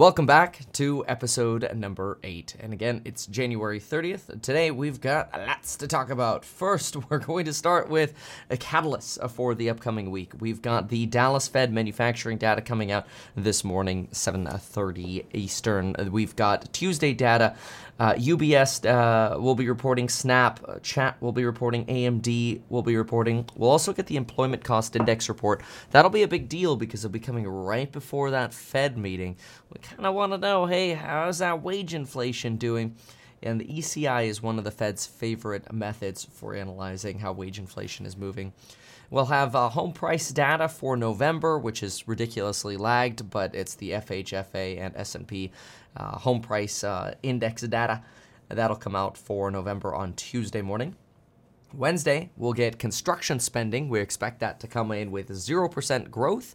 Welcome back to episode number eight. And again, it's January 30th. Today we've got lots to talk about. First, we're going to start with a catalyst for the upcoming week. We've got the Dallas Fed manufacturing data coming out this morning, 7:30 Eastern. We've got Tuesday data. Uh, UBS uh, will be reporting Snap, uh, Chat will be reporting AMD, will be reporting. We'll also get the employment cost index report. That'll be a big deal because it'll be coming right before that Fed meeting. We kind I want to know, hey, how's that wage inflation doing? And the ECI is one of the Fed's favorite methods for analyzing how wage inflation is moving. We'll have uh, home price data for November, which is ridiculously lagged, but it's the FHFA and S&P uh, home price uh, index data. That'll come out for November on Tuesday morning. Wednesday, we'll get construction spending. We expect that to come in with 0% growth.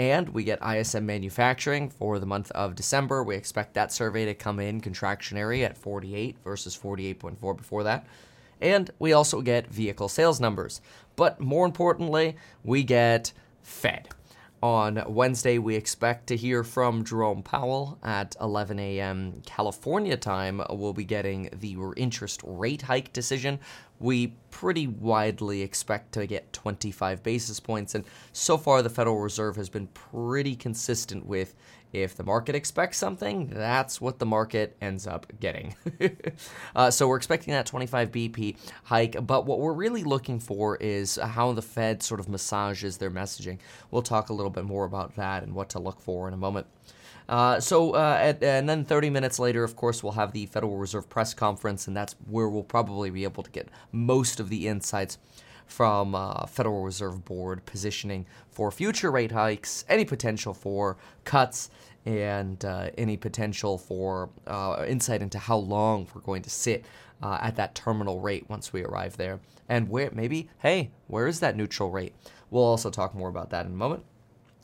And we get ISM manufacturing for the month of December. We expect that survey to come in contractionary at 48 versus 48.4 before that. And we also get vehicle sales numbers. But more importantly, we get Fed. On Wednesday, we expect to hear from Jerome Powell at 11 a.m. California time. We'll be getting the interest rate hike decision. We pretty widely expect to get 25 basis points, and so far the Federal Reserve has been pretty consistent with if the market expects something, that's what the market ends up getting. uh, so we're expecting that 25 BP hike, but what we're really looking for is how the Fed sort of massages their messaging. We'll talk a little bit more about that and what to look for in a moment. Uh, so, uh, at, and then 30 minutes later, of course, we'll have the Federal Reserve press conference, and that's where we'll probably be able to get most of the insights from uh, Federal Reserve Board positioning for future rate hikes, any potential for cuts, and uh, any potential for uh, insight into how long we're going to sit uh, at that terminal rate once we arrive there, and where maybe, hey, where is that neutral rate? We'll also talk more about that in a moment.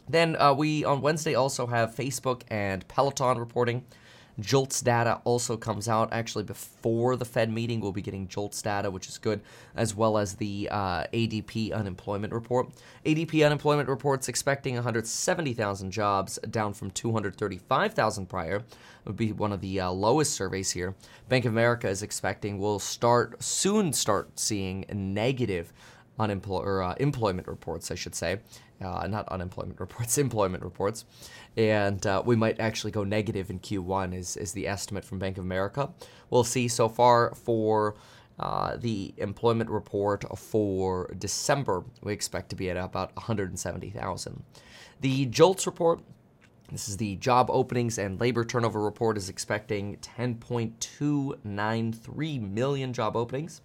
Then uh, we on Wednesday also have Facebook and Peloton reporting. JOLTS data also comes out actually before the Fed meeting. We'll be getting JOLTS data, which is good, as well as the uh, ADP unemployment report. ADP unemployment report's expecting 170,000 jobs, down from 235,000 prior. It would be one of the uh, lowest surveys here. Bank of America is expecting we'll start soon start seeing negative unemployment uh, employment reports, I should say, uh, not unemployment reports, employment reports, and uh, we might actually go negative in Q1 is is the estimate from Bank of America. We'll see so far for. Uh, the employment report for December, we expect to be at about 170,000. The JOLTS report, this is the job openings and labor turnover report, is expecting 10.293 million job openings.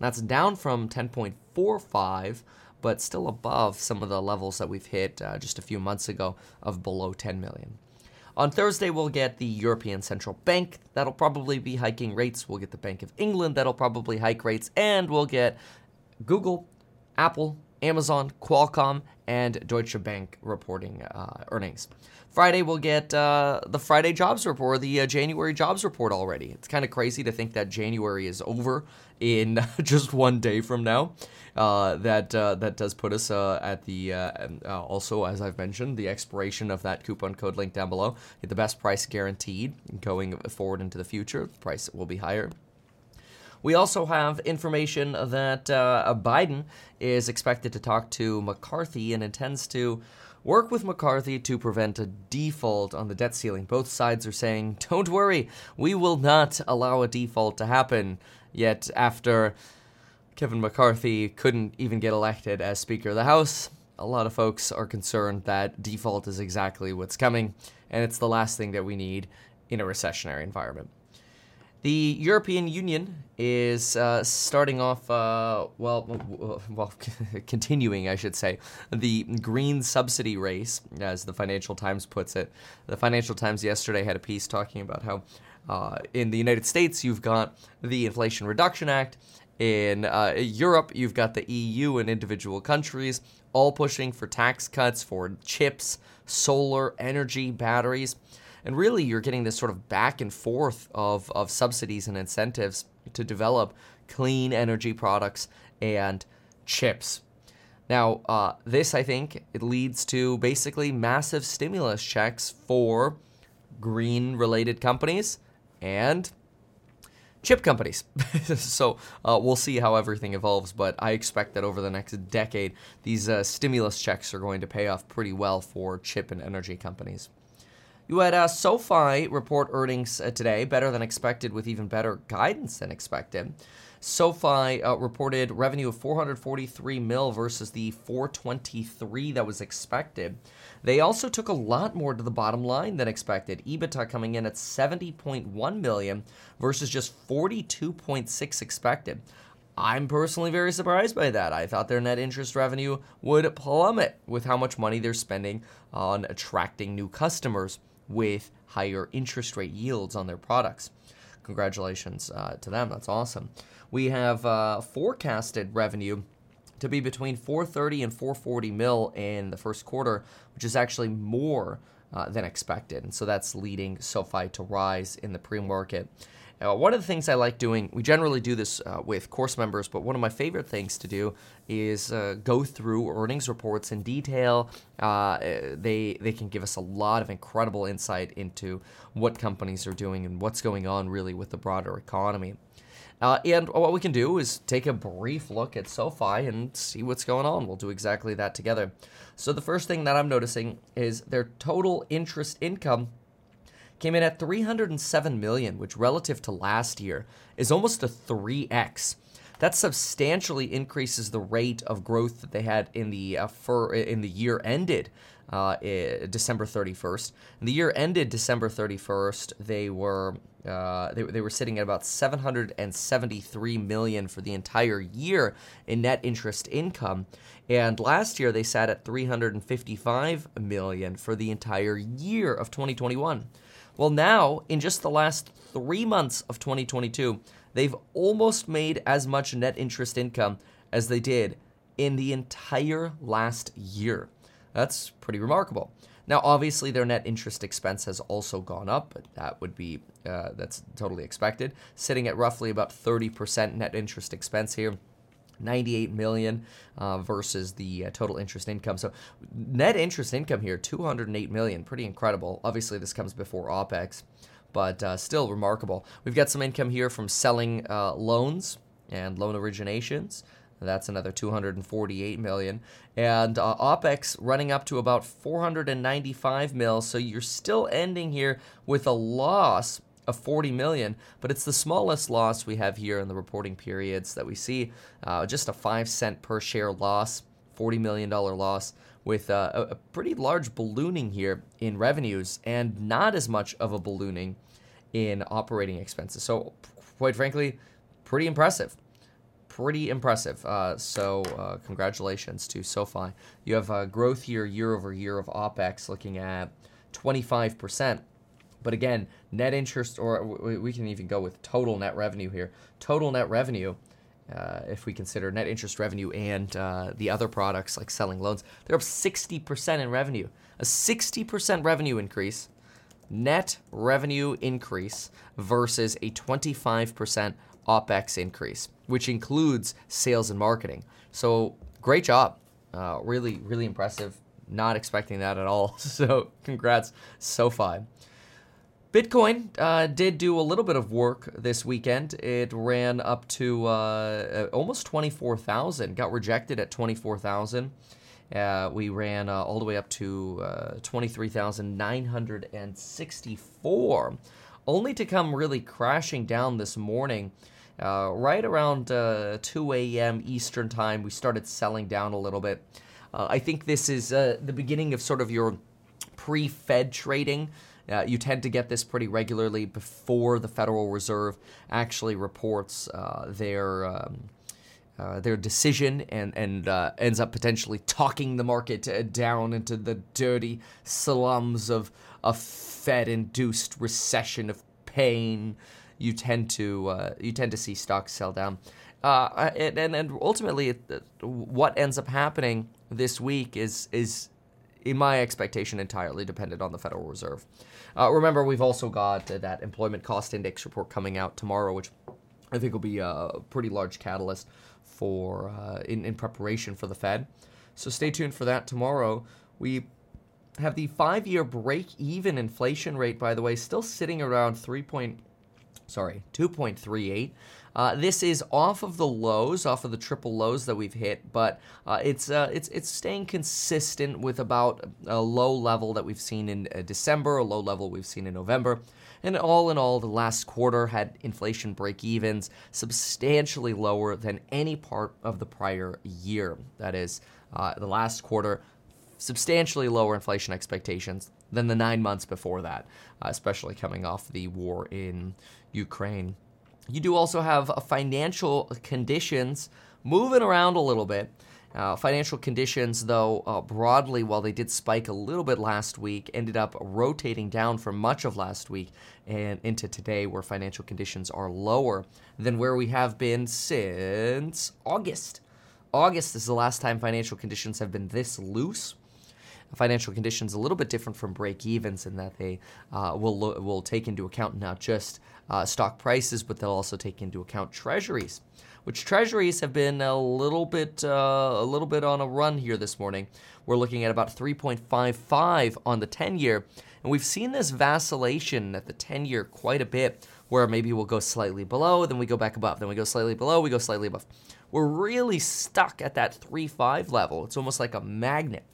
That's down from 10.45, but still above some of the levels that we've hit uh, just a few months ago of below 10 million. On Thursday, we'll get the European Central Bank. That'll probably be hiking rates. We'll get the Bank of England. That'll probably hike rates. And we'll get Google, Apple, Amazon, Qualcomm, and Deutsche Bank reporting uh, earnings. Friday, we'll get uh, the Friday jobs report, the uh, January jobs report already. It's kind of crazy to think that January is over in just one day from now. Uh, that uh, that does put us uh, at the also, as I've mentioned, the expiration of that coupon code link down below. Get the best price guaranteed going forward into the future. The price will be higher. We also have information that uh, Biden is expected to talk to McCarthy and intends to work with McCarthy to prevent a default on the debt ceiling. Both sides are saying, don't worry, we will not allow a default to happen. Yet, after Kevin McCarthy couldn't even get elected as Speaker of the House, a lot of folks are concerned that default is exactly what's coming, and it's the last thing that we need in a recessionary environment. The European Union is uh, starting off, uh, well, well, continuing, I should say, the green subsidy race, as the Financial Times puts it. The Financial Times yesterday had a piece talking about how uh, in the United States you've got the Inflation Reduction Act. In uh, Europe, you've got the EU and individual countries all pushing for tax cuts for chips, solar, energy, batteries. And really, you're getting this sort of back and forth of, of subsidies and incentives to develop clean energy products and chips. Now, uh, this, I think, it leads to basically massive stimulus checks for green related companies and chip companies. so uh, we'll see how everything evolves, but I expect that over the next decade, these uh, stimulus checks are going to pay off pretty well for chip and energy companies. You had uh, SoFi report earnings uh, today, better than expected, with even better guidance than expected. SoFi uh, reported revenue of 443 mil versus the 423 that was expected. They also took a lot more to the bottom line than expected. EBITDA coming in at 70.1 million versus just 42.6 expected. I'm personally very surprised by that. I thought their net interest revenue would plummet with how much money they're spending on attracting new customers with higher interest rate yields on their products. Congratulations uh, to them. That's awesome. We have uh, forecasted revenue to be between 430 and 440 mil in the first quarter, which is actually more uh, than expected. And so that's leading SoFi to rise in the pre market. Uh, one of the things I like doing, we generally do this uh, with course members, but one of my favorite things to do is uh, go through earnings reports in detail. Uh, they they can give us a lot of incredible insight into what companies are doing and what's going on really with the broader economy. Uh, and what we can do is take a brief look at SoFi and see what's going on. We'll do exactly that together. So the first thing that I'm noticing is their total interest income came in at 307 million, which relative to last year is almost a 3x. That substantially increases the rate of growth that they had in the uh, in the year ended uh, December 31st. And the year ended December 31st. They were uh, they, they were sitting at about 773 million for the entire year in net interest income, and last year they sat at 355 million for the entire year of 2021. Well, now in just the last three months of 2022, they've almost made as much net interest income as they did in the entire last year. That's pretty remarkable. Now, obviously, their net interest expense has also gone up, but that would be uh, that's totally expected, sitting at roughly about 30% net interest expense here. 98 million uh, versus the uh, total interest income. So net interest income here 208 million, pretty incredible. Obviously this comes before OPEX, but uh, still remarkable. We've got some income here from selling uh, loans and loan originations. That's another 248 million. And uh, OPEX running up to about 495 mil. So you're still ending here with a loss of 40 million, but it's the smallest loss we have here in the reporting periods that we see. Uh, just a 5 cent per share loss, $40 million loss, with uh, a, a pretty large ballooning here in revenues and not as much of a ballooning in operating expenses. So, quite frankly, pretty impressive pretty impressive. Uh, so uh, congratulations to SoFi. You have a growth here year over year of OPEX looking at 25%. But again, net interest, or we can even go with total net revenue here. Total net revenue, uh, if we consider net interest revenue and uh, the other products like selling loans, they're up 60% in revenue. A 60% revenue increase, net revenue increase versus a 25% OPEX increase, which includes sales and marketing. So great job. Uh, really, really impressive. Not expecting that at all. So congrats, SoFi. Bitcoin uh, did do a little bit of work this weekend. It ran up to uh, almost 24,000, got rejected at 24,000. Uh, we ran uh, all the way up to uh, 23,964, only to come really crashing down this morning uh, right around uh, 2 a.m. Eastern Time, we started selling down a little bit. Uh, I think this is uh, the beginning of sort of your pre Fed trading. Uh, you tend to get this pretty regularly before the Federal Reserve actually reports uh, their. Um, uh, their decision and and uh, ends up potentially talking the market uh, down into the dirty slums of a Fed-induced recession of pain you tend to uh, you tend to see stocks sell down. Uh, and, and ultimately, what ends up happening this week is is in my expectation entirely dependent on the Federal Reserve. Uh, remember, we've also got that employment cost index report coming out tomorrow, which I think will be a pretty large catalyst for uh, in, in preparation for the Fed. So stay tuned for that tomorrow. We have the five year break even inflation rate, by the way, still sitting around 3. Point, sorry, 2.38. Uh, this is off of the lows, off of the triple lows that we've hit, but uh, it's uh, it's it's staying consistent with about a low level that we've seen in uh, December, a low level we've seen in November. And all in all, the last quarter had inflation break evens substantially lower than any part of the prior year. That is, uh, the last quarter, substantially lower inflation expectations than the nine months before that, uh, especially coming off the war in Ukraine. You do also have financial conditions moving around a little bit. Uh, financial conditions, though, uh, broadly, while they did spike a little bit last week, ended up rotating down for much of last week and into today, where financial conditions are lower than where we have been since August. August is the last time financial conditions have been this loose. Financial conditions a little bit different from break evens in that they uh, will will take into account not just uh, stock prices, but they'll also take into account treasuries which treasuries have been a little bit uh, a little bit on a run here this morning. We're looking at about 3.55 on the 10 year, and we've seen this vacillation at the 10 year quite a bit, where maybe we'll go slightly below, then we go back above, then we go slightly below, we go slightly above. We're really stuck at that 3.5 level. It's almost like a magnet.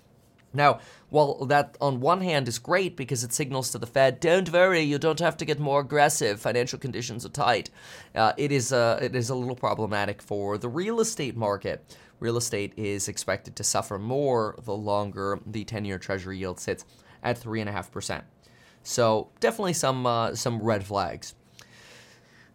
Now, while that on one hand is great because it signals to the Fed, don't worry, you don't have to get more aggressive. Financial conditions are tight. Uh, it is a it is a little problematic for the real estate market. Real estate is expected to suffer more the longer the ten-year Treasury yield sits at three and a half percent. So definitely some uh, some red flags.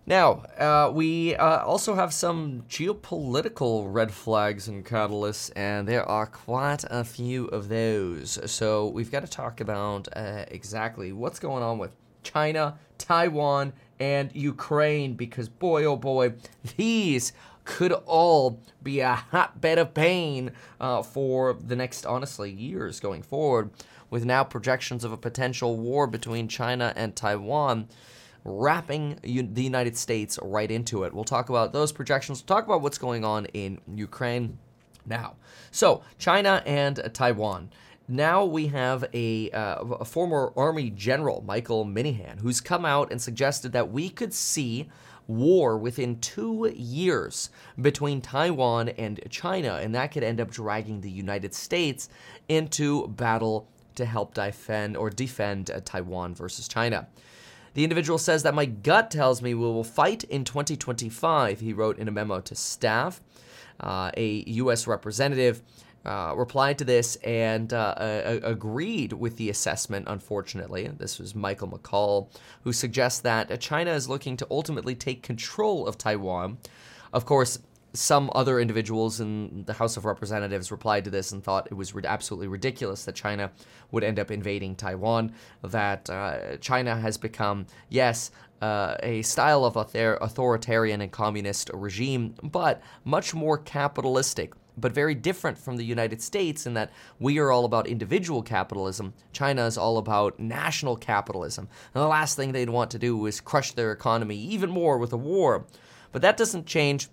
Now, uh, we uh, also have some geopolitical red flags and catalysts, and there are quite a few of those. So, we've got to talk about uh, exactly what's going on with China, Taiwan, and Ukraine, because boy, oh boy, these could all be a hotbed of pain uh, for the next, honestly, years going forward, with now projections of a potential war between China and Taiwan wrapping the United States right into it. We'll talk about those projections, we'll talk about what's going on in Ukraine now. So, China and Taiwan. Now we have a, uh, a former Army general, Michael Minihan, who's come out and suggested that we could see war within two years between Taiwan and China, and that could end up dragging the United States into battle to help defend or defend uh, Taiwan versus China. The individual says that my gut tells me we will fight in 2025, he wrote in a memo to staff. Uh, a U.S. representative uh, replied to this and uh, agreed with the assessment, unfortunately. This was Michael McCaul, who suggests that China is looking to ultimately take control of Taiwan. Of course, some other individuals in the House of Representatives replied to this and thought it was absolutely ridiculous that China would end up invading Taiwan, that uh, China has become, yes, uh, a style of author- authoritarian and communist regime, but much more capitalistic. But very different from the United States in that we are all about individual capitalism. China is all about national capitalism. And the last thing they'd want to do is crush their economy even more with a war. But that doesn't change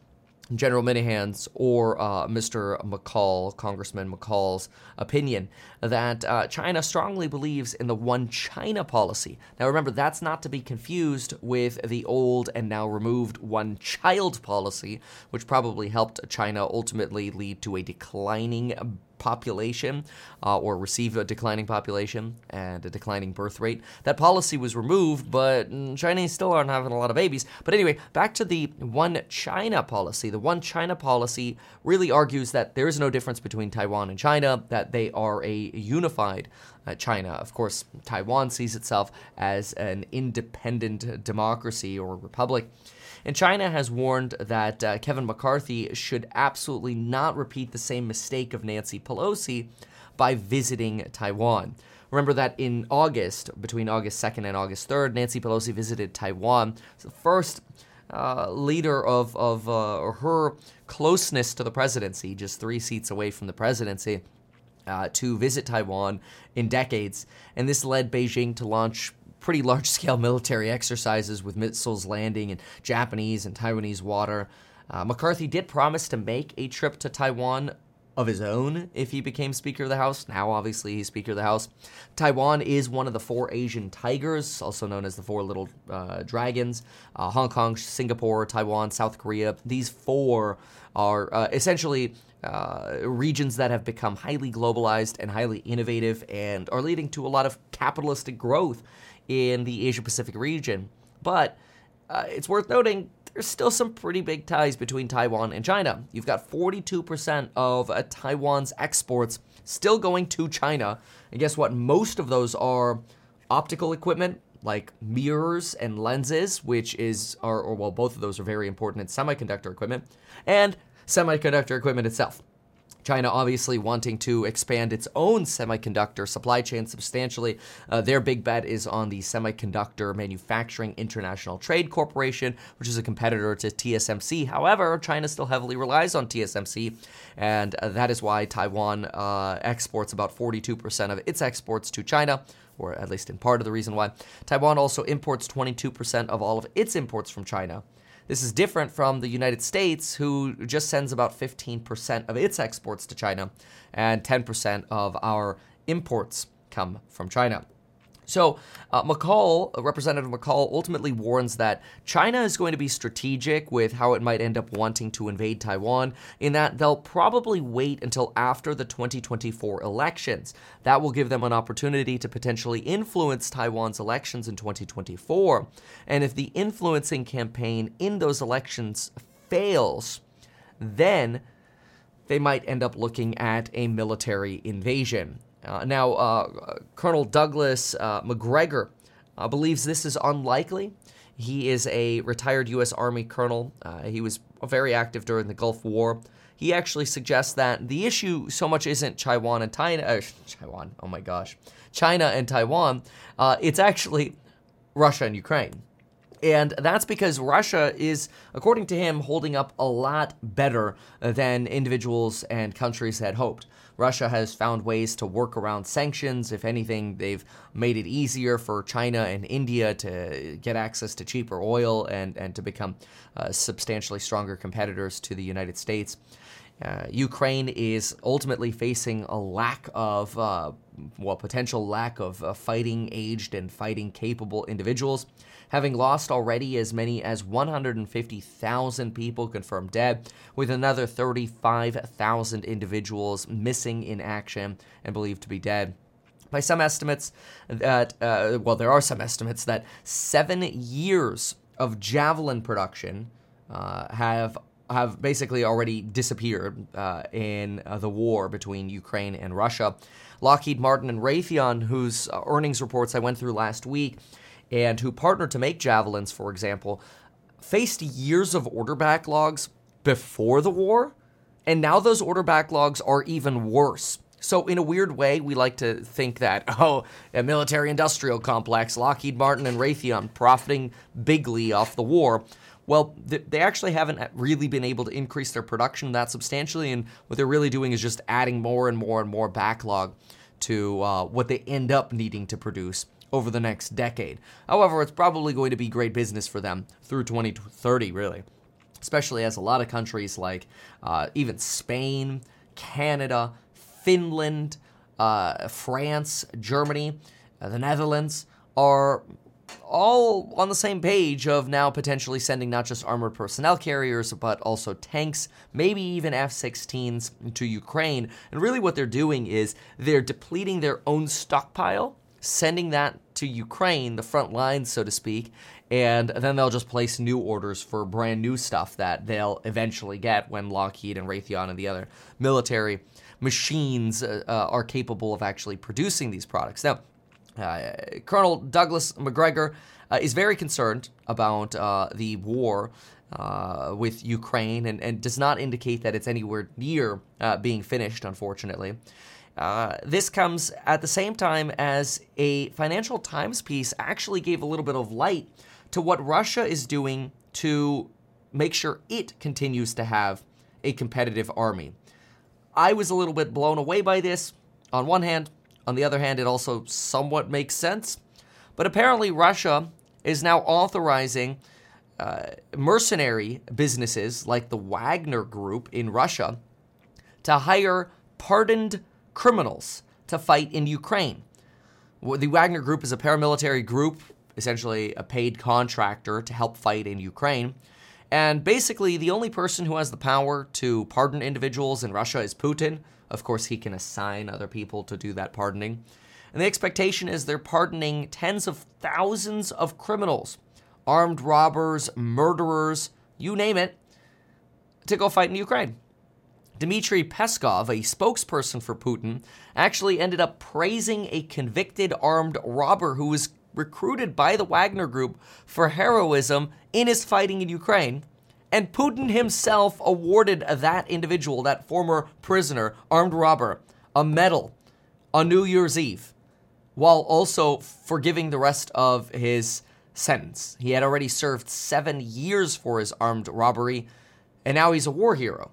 General Minihan's or uh, Mr. McCaul, Congressman McCaul's opinion that uh, China strongly believes in the one China policy. Now, remember, that's not to be confused with the old and now removed one child policy, which probably helped China ultimately lead to a declining population uh, or receive a declining population and a declining birth rate. That policy was removed, but Chinese still aren't having a lot of babies. But anyway, back to the One China policy. The One China policy really argues that there is no difference between Taiwan and China, that they are a unified uh, China. Of course, Taiwan sees itself as an independent democracy or republic. And China has warned that uh, Kevin McCarthy should absolutely not repeat the same mistake of Nancy Pelosi by visiting Taiwan. Remember that in August, between August 2nd and August 3rd, Nancy Pelosi visited Taiwan. It's the first uh, leader of, of uh, her closeness to the presidency, just three seats away from the presidency, uh, to visit Taiwan in decades. And this led Beijing to launch pretty large scale military exercises with missiles landing in Japanese and Taiwanese water. Uh, McCarthy did promise to make a trip to Taiwan of his own if he became Speaker of the House. Now, obviously, he's Speaker of the House. Taiwan is one of the four Asian tigers, also known as the four little uh, dragons. Uh, Hong Kong, Singapore, Taiwan, South Korea. These four are uh, essentially uh, regions that have become highly globalized and highly innovative and are leading to a lot of capitalistic growth in the Asia Pacific region. But uh, it's worth noting there's still some pretty big ties between Taiwan and China. You've got 42% of uh, Taiwan's exports still going to China. And guess what? Most of those are optical equipment like mirrors and lenses, which is, or well, both of those are very important in semiconductor equipment, and semiconductor equipment itself. China obviously wanting to expand its own semiconductor supply chain substantially. Uh, their big bet is on the Semiconductor Manufacturing International Trade Corporation, which is a competitor to TSMC. However, China still heavily relies on TSMC, and uh, that is why Taiwan uh, exports about 42% of its exports to China. Or at least in part of the reason why. Taiwan also imports 22% of all of its imports from China. This is different from the United States, who just sends about 15% of its exports to China, and 10% of our imports come from China. So, uh, McCaul, Representative McCaul, ultimately warns that China is going to be strategic with how it might end up wanting to invade Taiwan, in that they'll probably wait until after the 2024 elections. That will give them an opportunity to potentially influence Taiwan's elections in 2024. And if the influencing campaign in those elections fails, then they might end up looking at a military invasion. Uh, now, uh, Colonel Douglas uh, Macgregor uh, believes this is unlikely. He is a retired U.S. Army colonel. Uh, he was very active during the Gulf War. He actually suggests that the issue so much isn't Taiwan and China. Taiwan, oh my gosh, China and Taiwan. it's actually Russia and Ukraine. And that's because Russia is, according to him, holding up a lot better than individuals and countries had hoped. Russia has found ways to work around sanctions. If anything, they've made it easier for China and India to get access to cheaper oil and, and to become uh, substantially stronger competitors to the United States. Uh, Ukraine is ultimately facing a lack of, uh, well, potential lack of uh, fighting aged and fighting capable individuals having lost already as many as 150,000 people confirmed dead, with another 35,000 individuals missing in action and believed to be dead by some estimates that uh, well there are some estimates that seven years of javelin production uh, have have basically already disappeared uh, in uh, the war between Ukraine and Russia. Lockheed Martin and Raytheon, whose uh, earnings reports I went through last week, and who partnered to make javelins, for example, faced years of order backlogs before the war, and now those order backlogs are even worse. So, in a weird way, we like to think that, oh, a military industrial complex, Lockheed Martin and Raytheon profiting bigly off the war. Well, they actually haven't really been able to increase their production that substantially, and what they're really doing is just adding more and more and more backlog to uh, what they end up needing to produce over the next decade. However, it's probably going to be great business for them through 2030, really, especially as a lot of countries like uh, even Spain, Canada, Finland, uh, France, Germany, uh, the Netherlands are all on the same page of now potentially sending not just armored personnel carriers, but also tanks, maybe even F 16s to Ukraine. And really, what they're doing is they're depleting their own stockpile sending that to Ukraine, the front lines, so to speak, and then they'll just place new orders for brand new stuff that they'll eventually get when Lockheed and Raytheon and the other military machines uh, uh, are capable of actually producing these products. Now, uh, Colonel Douglas Macgregor uh, is very concerned about uh, the war. Uh, with Ukraine, and, and, does not indicate that it's anywhere near being finished, unfortunately. Uh, this comes at the same time as a Financial Times piece actually gave a little bit of light to what Russia is doing to make sure it continues to have a competitive army. I was a little bit blown away by this, on one hand. On the other hand, it also somewhat makes sense. But apparently, Russia is now authorizing uh, mercenary businesses like the Wagner Group in Russia to hire pardoned criminals to fight in Ukraine. The Wagner Group is a paramilitary group, essentially a paid contractor to help fight in Ukraine. And basically, the only person who has the power to pardon individuals in Russia is Putin. Of course, he can assign other people to do that pardoning. And the expectation is they're pardoning tens of thousands of criminals, armed robbers, murderers, you name it, to go fight in Ukraine. Dmitry Peskov, a spokesperson for Putin, actually ended up praising a convicted armed robber who was recruited by the Wagner Group for heroism in his fighting in Ukraine. And Putin himself awarded that individual, that former prisoner, armed robber, a medal on New Year's Eve, while also forgiving the rest of his sentence. He had already served seven years for his armed robbery, and now he's a war hero.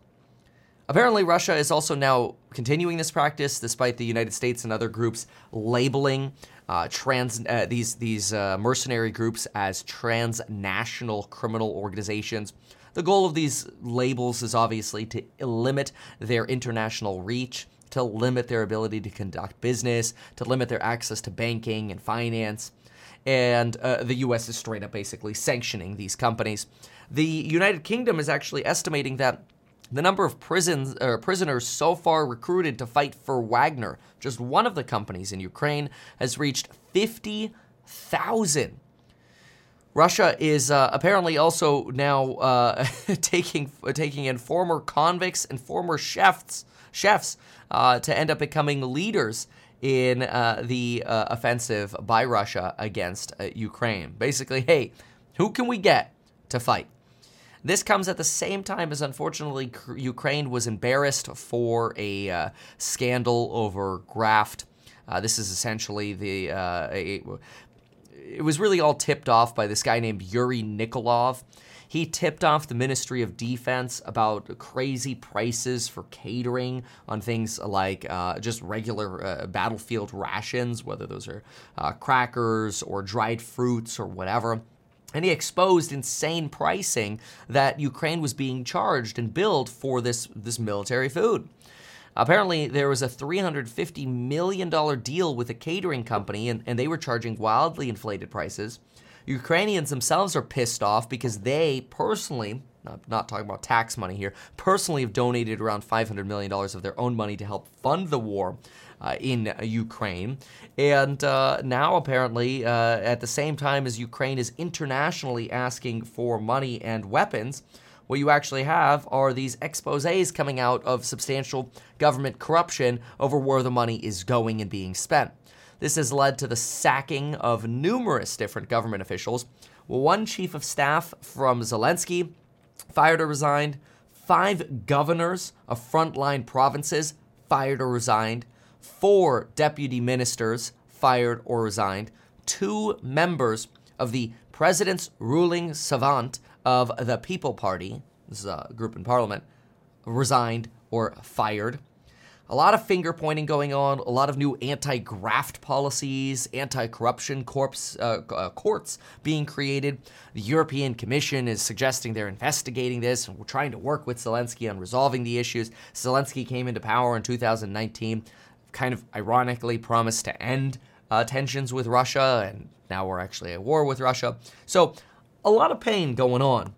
Apparently, Russia is also now continuing this practice, despite the United States and other groups labeling uh, trans uh, these these uh, mercenary groups as transnational criminal organizations. The goal of these labels is obviously to limit their international reach, to limit their ability to conduct business, to limit their access to banking and finance. And uh, the U.S. is straight up basically sanctioning these companies. The United Kingdom is actually estimating that the number of prisons or prisoners so far recruited to fight for Wagner, just one of the companies in Ukraine, has reached 50,000. Russia is uh, apparently also now uh, taking taking in former convicts and former chefs chefs uh, to end up becoming leaders in uh, the uh, offensive by Russia against uh, Ukraine. Basically, hey, who can we get to fight? This comes at the same time as, unfortunately, Ukraine was embarrassed for a uh, scandal over graft. Uh, this is essentially the. Uh, a, it was really all tipped off by this guy named Yuri Nikolov. He tipped off the Ministry of Defense about crazy prices for catering on things like uh, just regular uh, battlefield rations, whether those are uh, crackers or dried fruits or whatever. And he exposed insane pricing that Ukraine was being charged and billed for this, this military food. Apparently, there was a $350 million deal with a catering company, and, and they were charging wildly inflated prices. Ukrainians themselves are pissed off because they personally, not, not talking about tax money here, personally have donated around $500 million of their own money to help fund the war in Ukraine. And uh, now, apparently, uh, at the same time as Ukraine is internationally asking for money and weapons, what you actually have are these exposes coming out of substantial government corruption over where the money is going and being spent. This has led to the sacking of numerous different government officials. One chief of staff from Zelensky fired or resigned. Five governors of frontline provinces fired or resigned four deputy ministers fired or resigned, two members of the president's ruling Servant of the People Party, this is a group in parliament, resigned or fired. A lot of finger pointing going on, a lot of new anti graft policies, anti corruption uh, uh, courts being created. The European Commission is suggesting they're investigating this and we're trying to work with Zelensky on resolving the issues. Zelensky came into power in 2019 kind of ironically promised to end uh, tensions with Russia, and now we're actually at war with Russia. So, a lot of pain going on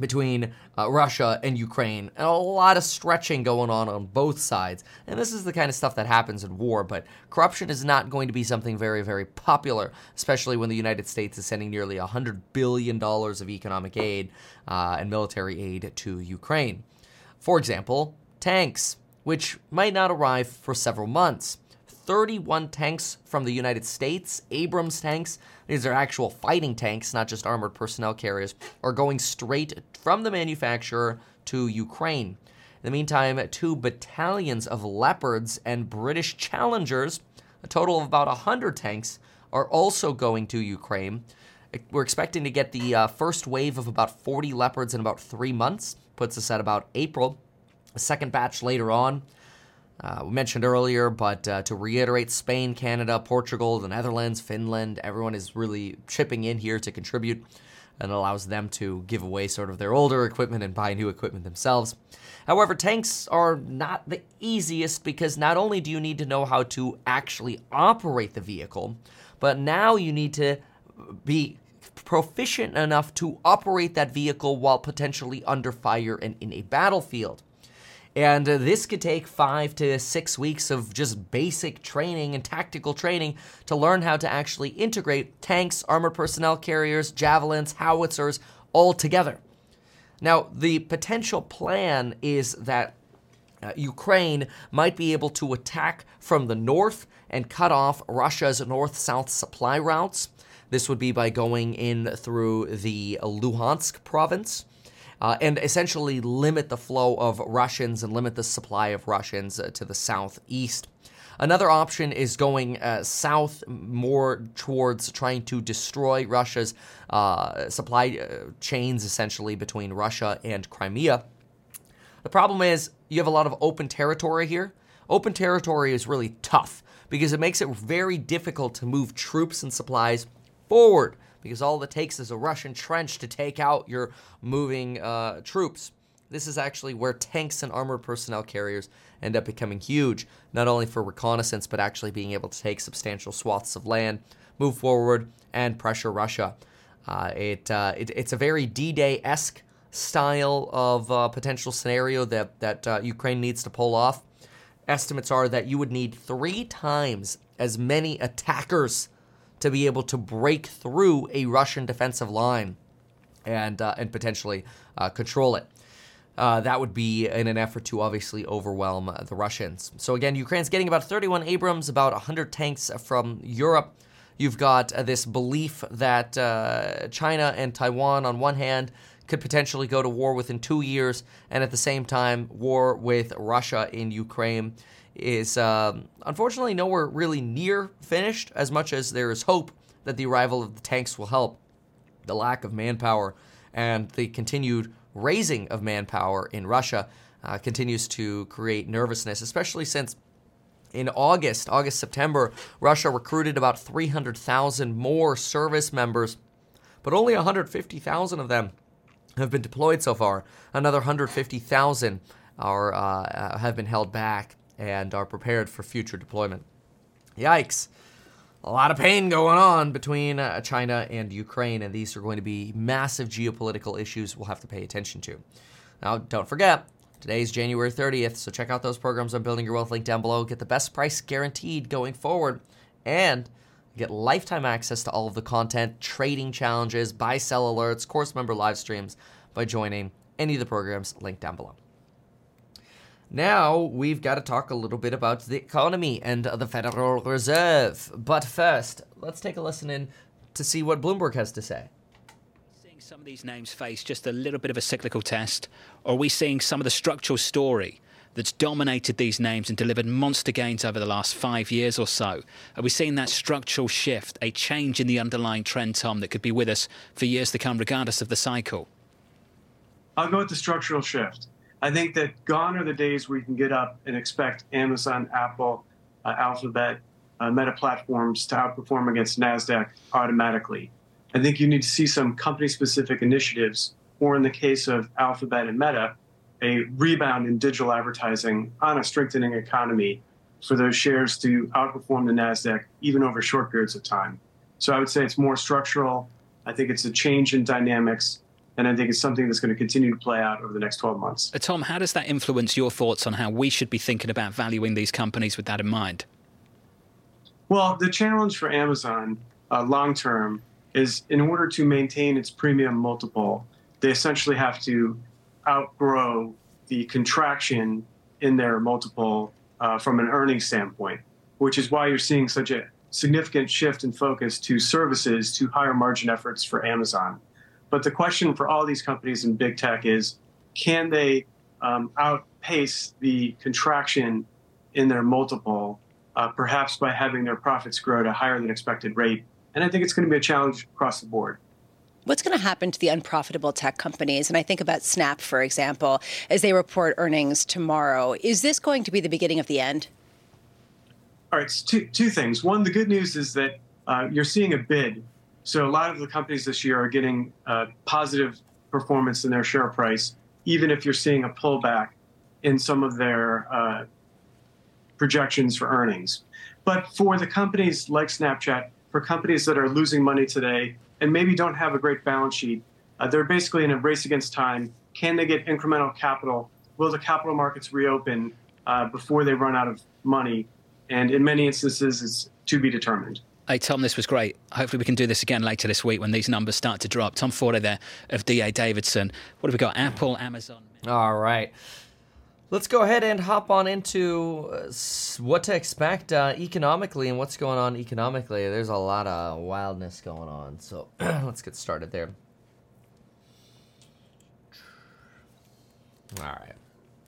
between uh, Russia and Ukraine, and a lot of stretching going on on both sides. And this is the kind of stuff that happens in war, but corruption is not going to be something very, very popular, especially when the United States is sending nearly $100 billion of economic aid uh, and military aid to Ukraine. For example, tanks which might not arrive for several months. 31 tanks from the United States, Abrams tanks, these are actual fighting tanks, not just armored personnel carriers, are going straight from the manufacturer to Ukraine. In the meantime, two battalions of Leopards and British Challengers, a total of about 100 tanks, are also going to Ukraine. We're expecting to get the uh, first wave of about 40 Leopards in about three months, puts us at about April a second batch later on. Uh, we mentioned earlier, but uh, to reiterate, Spain, Canada, Portugal, the Netherlands, Finland, everyone is really chipping in here to contribute. and allows them to give away sort of their older equipment and buy new equipment themselves. However, tanks are not the easiest because not only do you need to know how to actually operate the vehicle, but now you need to be proficient enough to operate that vehicle while potentially under fire and in a battlefield. And uh, this could take five to six weeks of just basic training and tactical training to learn how to actually integrate tanks, armored personnel carriers, javelins, howitzers all together. Now, the potential plan is that uh, Ukraine might be able to attack from the north and cut off Russia's north south supply routes. This would be by going in through the Luhansk province. Uh, and essentially limit the flow of Russians and limit the supply of Russians uh, to the southeast. Another option is going uh, south more towards trying to destroy Russia's uh, supply uh, chains, essentially between Russia and Crimea. The problem is you have a lot of open territory here. Open territory is really tough because it makes it very difficult to move troops and supplies forward because all it takes is a Russian trench to take out your moving uh, troops. This is actually where tanks and armored personnel carriers end up becoming huge, not only for reconnaissance, but actually being able to take substantial swaths of land, move forward, and pressure Russia. Uh, it, uh, it, it's a very D-Day esque style of uh, potential scenario that that uh, Ukraine needs to pull off. Estimates are that you would need three times as many attackers to be able to break through a Russian defensive line and uh, and potentially uh, control it. Uh, that would be in an effort to obviously overwhelm uh, the Russians. So again, Ukraine's getting about 31 Abrams, about 100 tanks from Europe. You've got uh, this belief that uh, China and Taiwan, on one hand, could potentially go to war within two years, and at the same time, war with Russia in Ukraine is um, unfortunately nowhere really near finished, as much as there is hope that the arrival of the tanks will help. The lack of manpower and the continued raising of manpower in Russia uh, continues to create nervousness, especially since in August, August, September, Russia recruited about 300,000 more service members, but only 150,000 of them have been deployed so far. Another 150,000 are uh, have been held back and are prepared for future deployment. Yikes. A lot of pain going on between uh, China and Ukraine, and these are going to be massive geopolitical issues we'll have to pay attention to. Now, don't forget, today's January 30th, so check out those programs on Building Your Wealth link down below. Get the best price guaranteed going forward, and get lifetime access to all of the content, trading challenges, buy sell alerts, course member live streams by joining any of the programs linked down below. Now we've got to talk a little bit about the economy and the Federal Reserve. But first, let's take a listen in to see what Bloomberg has to say. Seeing some of these names face just a little bit of a cyclical test, or are we seeing some of the structural story that's dominated these names and delivered monster gains over the last five years or so? Are we seeing that structural shift, a change in the underlying trend, Tom, that could be with us for years to come, regardless of the cycle? I'll go with the structural shift. I think that gone are the days where you can get up and expect Amazon, Apple, uh, Alphabet, uh, Meta platforms to outperform against NASDAQ automatically. I think you need to see some company specific initiatives, or in the case of Alphabet and Meta, a rebound in digital advertising on a strengthening economy for those shares to outperform the NASDAQ even over short periods of time. So I would say it's more structural. I think it's a change in dynamics and I think it's something that's going to continue to play out over the next 12 months. Uh, Tom, how does that influence your thoughts on how we should be thinking about valuing these companies with that in mind? Well, the challenge for Amazon uh, long term is in order to maintain its premium multiple, they essentially have to outgrow the contraction in their multiple uh, from an earnings standpoint, which is why you're seeing such a significant shift in focus to services to higher margin efforts for Amazon. But the question for all these companies in big tech is can they um, outpace the contraction in their multiple, uh, perhaps by having their profits grow at a higher than expected rate? And I think it's going to be a challenge across the board. What's going to happen to the unprofitable tech companies? And I think about Snap, for example, as they report earnings tomorrow. Is this going to be the beginning of the end? All right, two, two things. One, the good news is that uh, you're seeing a bid So a lot of the companies this year are getting uh, positive performance in their share price, even if you're seeing a pullback in some of their uh, projections for earnings. But for the companies like Snapchat, for companies that are losing money today and maybe don't have a great balance sheet, uh, they're basically in a race against time. Can they get incremental capital? Will the capital markets reopen uh, before they run out of money? And in many instances, it's to be determined. Hey, Tom, this was great. Hopefully, we can do this again later this week when these numbers start to drop. Tom Forte there of DA Davidson. What have we got? Apple, Amazon. All right. Let's go ahead and hop on into uh, what to expect uh, economically and what's going on economically. There's a lot of wildness going on. So let's get started there. All right.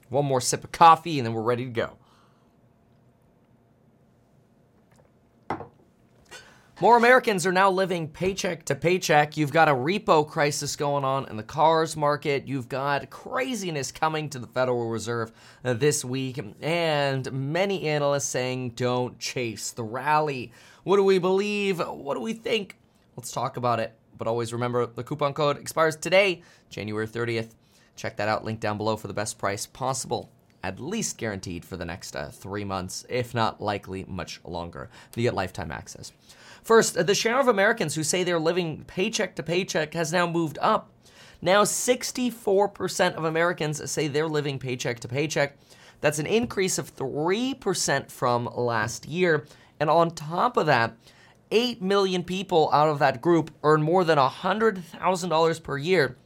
One more sip of coffee and then we're ready to go. More Americans are now living paycheck to paycheck. You've got a repo crisis going on in the cars market. You've got craziness coming to the Federal Reserve uh, this week, and many analysts saying don't chase the rally. What do we believe? What do we think? Let's talk about it. But always remember the coupon code expires today, January 30th. Check that out, link down below for the best price possible at least guaranteed for the next uh, three months, if not likely much longer. You get lifetime access. First, the share of Americans who say they're living paycheck to paycheck has now moved up. Now, 64% of Americans say they're living paycheck to paycheck. That's an increase of 3% from last year. And on top of that, 8 million people out of that group earn more than $100,000 per year.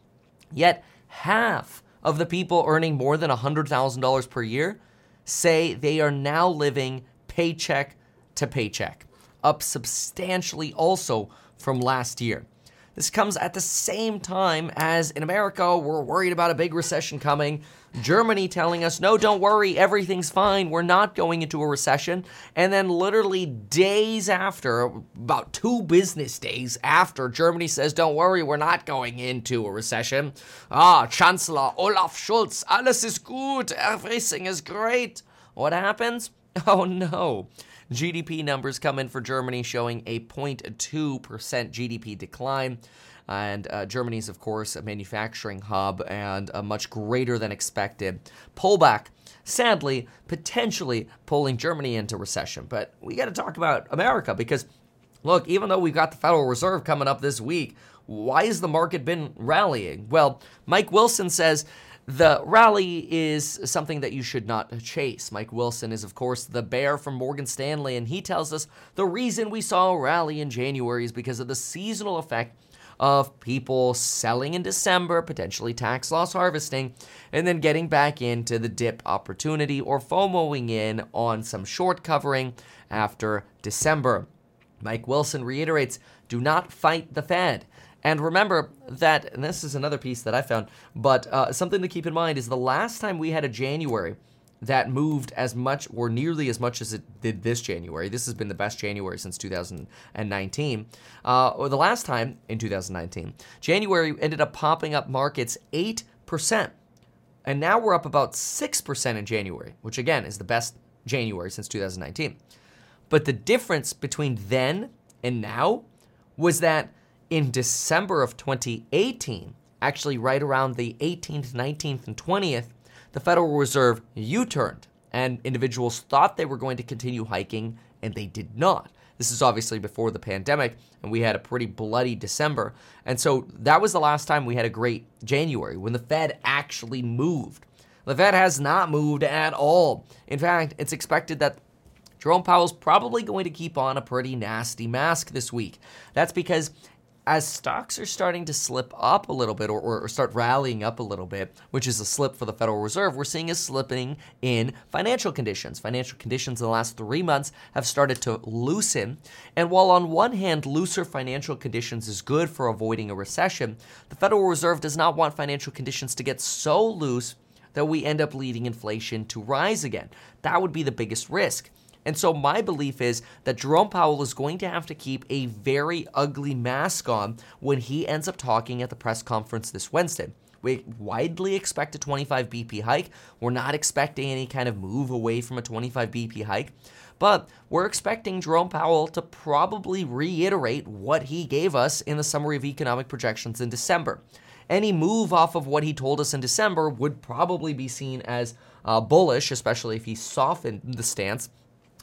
Yet, half of the people earning more than $100,000 per year say they are now living paycheck to paycheck up substantially also from last year. This comes at the same time as in America, we're worried about a big recession coming. Germany telling us, no, don't worry, everything's fine, we're not going into a recession. And then, literally days after, about two business days after, Germany says, don't worry, we're not going into a recession. Ah, Chancellor Olaf Scholz, alles ist gut, everything is great. What happens? Oh no. GDP numbers come in for Germany showing a 0.2% GDP decline. And uh, Germany's, of course, a manufacturing hub and a much greater than expected pullback. Sadly, potentially pulling Germany into recession. But we got to talk about America because, look, even though we've got the Federal Reserve coming up this week, why has the market been rallying? Well, Mike Wilson says the rally is something that you should not chase. Mike Wilson is, of course, the bear from Morgan Stanley, and he tells us the reason we saw a rally in January is because of the seasonal effect of people selling in December, potentially tax loss harvesting, and then getting back into the dip opportunity or FOMOing in on some short covering after December. Mike Wilson reiterates do not fight the Fed. And remember that, and this is another piece that I found, but uh, something to keep in mind is the last time we had a January that moved as much or nearly as much as it did this January. This has been the best January since 2019. Uh, or the last time in 2019, January ended up popping up markets 8%. And now we're up about 6% in January, which again is the best January since 2019. But the difference between then and now was that in December of 2018, actually right around the 18th, 19th, and 20th, the Federal Reserve U turned, and individuals thought they were going to continue hiking, and they did not. This is obviously before the pandemic, and we had a pretty bloody December. And so that was the last time we had a great January when the Fed actually moved. The Fed has not moved at all. In fact, it's expected that Jerome Powell's probably going to keep on a pretty nasty mask this week. That's because as stocks are starting to slip up a little bit or, or, start rallying up a little bit, which is a slip for the Federal Reserve, we're seeing a slipping in financial conditions. Financial conditions in the last three months have started to loosen. And while on one hand, looser financial conditions is good for avoiding a recession, the Federal Reserve does not want financial conditions to get so loose that we end up leading inflation to rise again. That would be the biggest risk. And so my belief is that Jerome Powell is going to have to keep a very ugly mask on when he ends up talking at the press conference this Wednesday. We widely expect a 25 BP hike. We're not expecting any kind of move away from a 25 BP hike. But we're expecting Jerome Powell to probably reiterate what he gave us in the summary of economic projections in December. Any move off of what he told us in December would probably be seen as uh, bullish, especially if he softened the stance.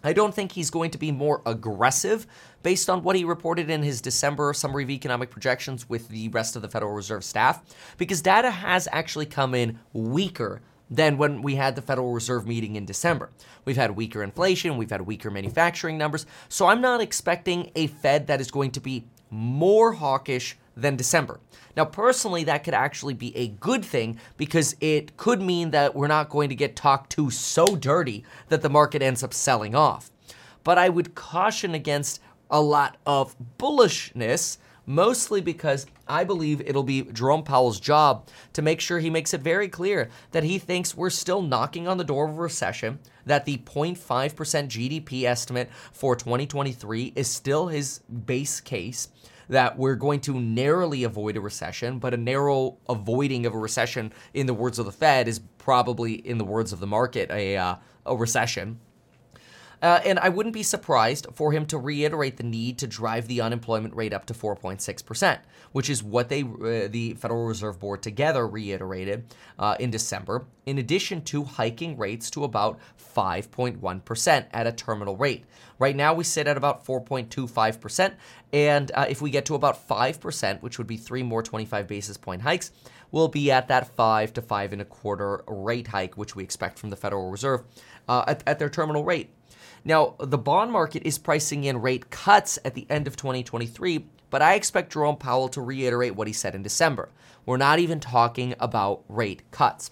I don't think he's going to be more aggressive based on what he reported in his December summary of economic projections with the rest of the Federal Reserve staff, because data has actually come in weaker than when we had the Federal Reserve meeting in December. We've had weaker inflation, we've had weaker manufacturing numbers, so I'm not expecting a Fed that is going to be more hawkish than December. Now, personally, that could actually be a good thing because it could mean that we're not going to get talked to so dirty that the market ends up selling off. But I would caution against a lot of bullishness mostly because I believe it'll be Jerome Powell's job to make sure he makes it very clear that he thinks we're still knocking on the door of a recession, that the 0.5% GDP estimate for 2023 is still his base case. That we're going to narrowly avoid a recession, but a narrow avoiding of a recession, in the words of the Fed, is probably, in the words of the market, a, uh, a recession. Uh, and I wouldn't be surprised for him to reiterate the need to drive the unemployment rate up to 4.6%, which is what they, uh, the Federal Reserve Board together reiterated uh, in December, in addition to hiking rates to about 5.1% at a terminal rate. Right now, we sit at about 4.25%, and uh, if we get to about 5%, which would be three more 25 basis point hikes, we'll be at that five to five and a quarter rate hike, which we expect from the Federal Reserve uh, at, at their terminal rate. Now, the bond market is pricing in rate cuts at the end of 2023, but I expect Jerome Powell to reiterate what he said in December. We're not even talking about rate cuts.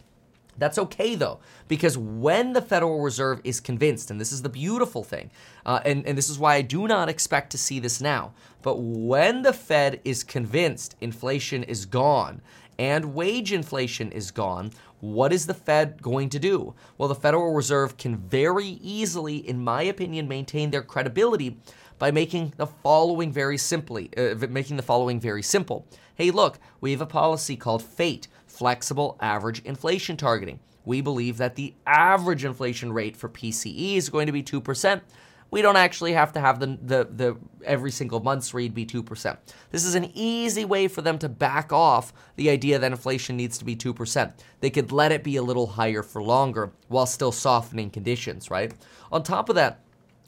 That's okay though, because when the Federal Reserve is convinced, and this is the beautiful thing, uh, and, and this is why I do not expect to see this now, but when the Fed is convinced inflation is gone and wage inflation is gone, what is the Fed going to do? Well, the Federal Reserve can very easily, in my opinion, maintain their credibility by making the following very simply, uh, making the following very simple. Hey, look, we have a policy called FAIT, flexible average inflation targeting. We believe that the average inflation rate for PCE is going to be 2% we don't actually have to have the, the, the every single month's read be 2%. This is an easy way for them to back off the idea that inflation needs to be 2%. They could let it be a little higher for longer while still softening conditions, right? On top of that,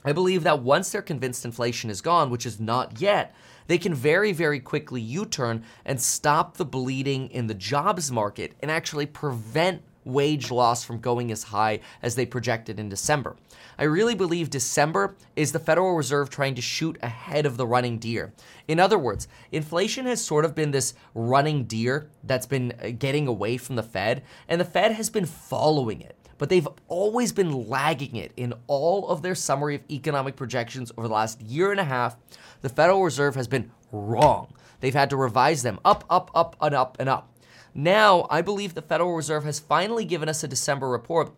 I believe that once they're convinced inflation is gone, which is not yet, they can very, very quickly U turn and stop the bleeding in the jobs market and actually prevent wage loss from going as high as they projected in December. I really believe December is the Federal Reserve trying to shoot ahead of the running deer. In other words, inflation has sort of been this running deer that's been uh, getting away from the Fed, and the Fed has been following it. But they've always been lagging it in all of their summary of economic projections over the last year and a half. The Federal Reserve has been wrong. They've had to revise them up, up, up, and up, and up. Now, I believe the Federal Reserve has finally given us a December report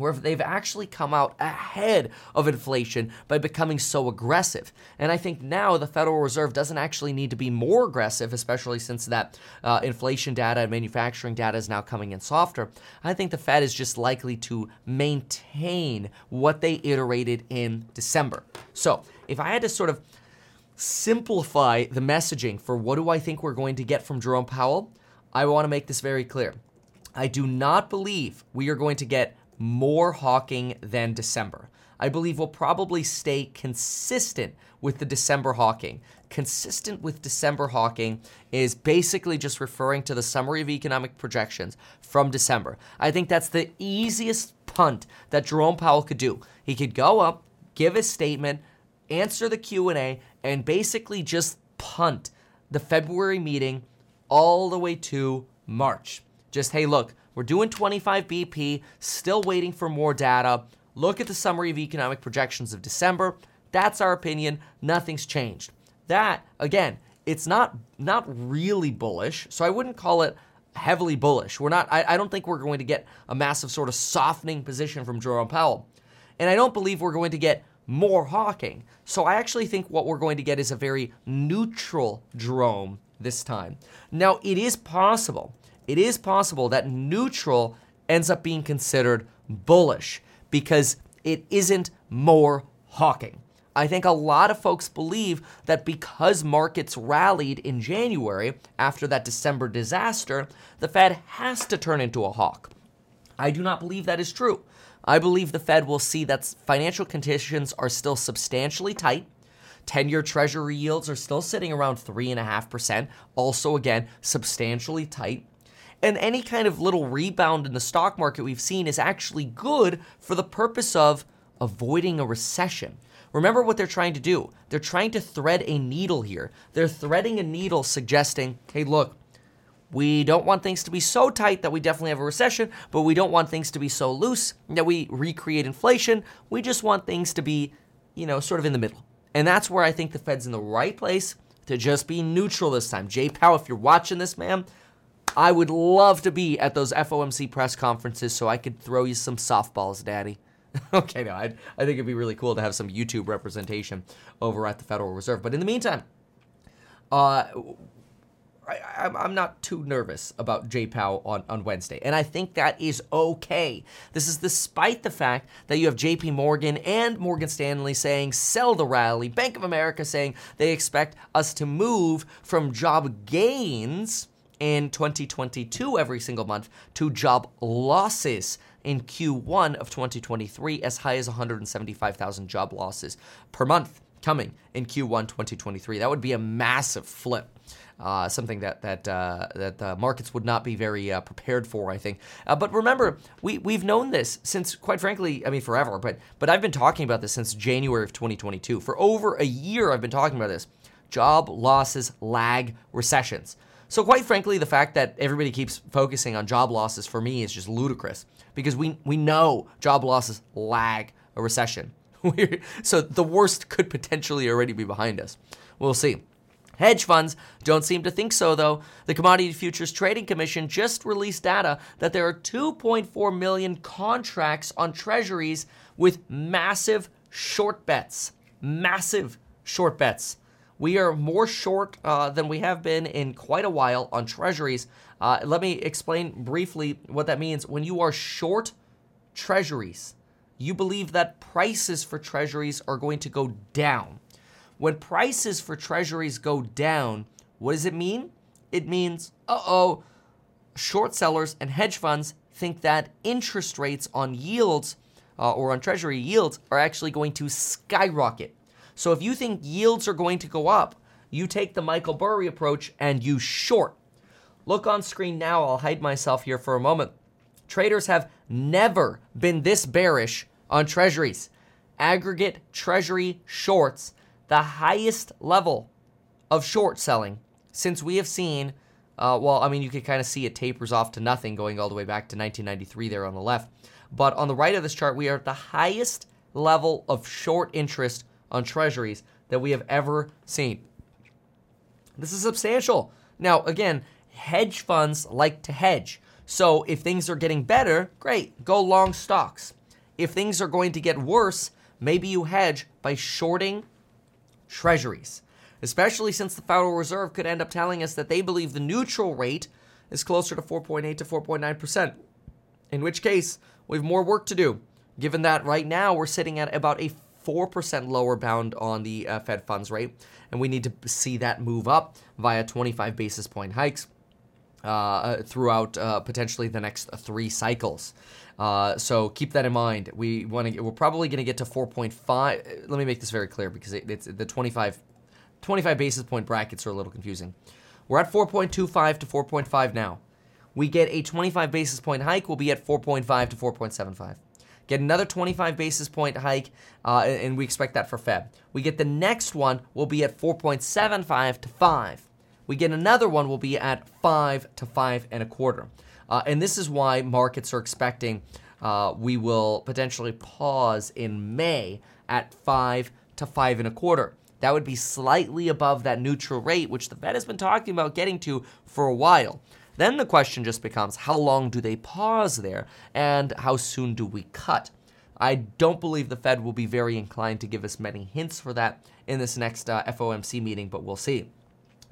where they've actually come out ahead of inflation by becoming so aggressive. And I think now the Federal Reserve doesn't actually need to be more aggressive, especially since that uh, inflation data and manufacturing data is now coming in softer. I think the Fed is just likely to maintain what they iterated in December. So if I had to sort of simplify the messaging for what do I think we're going to get from Jerome Powell, I want to make this very clear. I do not believe we are going to get more hawking than December. I believe we'll probably stay consistent with the December hawking. Consistent with December hawking is basically just referring to the summary of economic projections from December. I think that's the easiest punt that Jerome Powell could do. He could go up, give a statement, answer the Q&A and basically just punt the February meeting all the way to March. Just, hey, look, we're doing 25 BP, still waiting for more data. Look at the summary of economic projections of December. That's our opinion. Nothing's changed. That, again, it's not not really bullish, so I wouldn't call it heavily bullish. We're not I, I don't think we're going to get a massive sort of softening position from Jerome Powell. And I don't believe we're going to get more hawking. So I actually think what we're going to get is a very neutral Jerome this time. Now, it is possible it is possible that neutral ends up being considered bullish because it isn't more hawking. I think a lot of folks believe that because markets rallied in January after that December disaster, the Fed has to turn into a hawk. I do not believe that is true. I believe the Fed will see that financial conditions are still substantially tight. 10 year Treasury yields are still sitting around 3.5%, also, again, substantially tight. And any kind of little rebound in the stock market we've seen is actually good for the purpose of avoiding a recession. Remember what they're trying to do. They're trying to thread a needle here. They're threading a needle suggesting, hey, look, we don't want things to be so tight that we definitely have a recession, but we don't want things to be so loose that we recreate inflation. We just want things to be, you know, sort of in the middle. And that's where I think the Fed's in the right place to just be neutral this time. Jay Powell, if you're watching this, man, I would love to be at those FOMC press conferences so I could throw you some softballs, Daddy. okay, no, I'd, I think it'd be really cool to have some YouTube representation over at the Federal Reserve. But in the meantime, uh, I, am not too nervous about Jay Powell on, on Wednesday. And I think that is okay. This is despite the fact that you have JP Morgan and Morgan Stanley saying sell the rally, Bank of America saying they expect us to move from job gains in 2022 every single month to job losses in Q1 of 2023, as high as 175,000 job losses per month coming in Q1 2023. That would be a massive flip. Uh, something that that uh, that the markets would not be very uh, prepared for, I think. Uh, but remember, we we've known this since, quite frankly, I mean forever. But but I've been talking about this since January of 2022. For over a year, I've been talking about this. Job losses lag recessions. So quite frankly, the fact that everybody keeps focusing on job losses for me is just ludicrous because we we know job losses lag a recession. so the worst could potentially already be behind us. We'll see. Hedge funds don't seem to think so, though. The Commodity Futures Trading Commission just released data that there are 2.4 million contracts on treasuries with massive short bets. Massive short bets. We are more short uh, than we have been in quite a while on treasuries. Uh, let me explain briefly what that means. When you are short treasuries, you believe that prices for treasuries are going to go down. When prices for treasuries go down, what does it mean? It means, uh oh, short sellers and hedge funds think that interest rates on yields uh, or on treasury yields are actually going to skyrocket. So if you think yields are going to go up, you take the Michael Burry approach and you short. Look on screen now, I'll hide myself here for a moment. Traders have never been this bearish on treasuries. Aggregate treasury shorts the highest level of short selling since we have seen. Uh, well, I mean, you can kind of see it tapers off to nothing going all the way back to 1993 there on the left. But on the right of this chart, we are at the highest level of short interest on treasuries that we have ever seen. This is substantial. Now, again, hedge funds like to hedge. So if things are getting better, great, go long stocks. If things are going to get worse, maybe you hedge by shorting treasuries, especially since the Federal Reserve could end up telling us that they believe the neutral rate is closer to 4.8 to 4.9%, in which case we have more work to do, given that right now we're sitting at about a 4% lower bound on the uh, Fed funds rate, and we need to see that move up via 25 basis point hikes. Uh, throughout uh, potentially the next three cycles. Uh, so keep that in mind. We want to. We're probably going to get to 4.5. Let me make this very clear because it, it's the 25, 25 basis point brackets are a little confusing. We're at 4.25 to 4.5 now. We get a 25 basis point hike. We'll be at 4.5 to 4.75. Get another 25 basis point hike, uh, and we expect that for Feb. We get the next one. We'll be at 4.75 to 5. We get another one. We'll be at 5 to 5 and a quarter. Uh, and this is why markets are expecting uh, we will potentially pause in May at five to five and a quarter. That would be slightly above that neutral rate, which the Fed has been talking about getting to for a while. Then the question just becomes how long do they pause there and how soon do we cut? I don't believe the Fed will be very inclined to give us many hints for that in this next uh, FOMC meeting, but we'll see.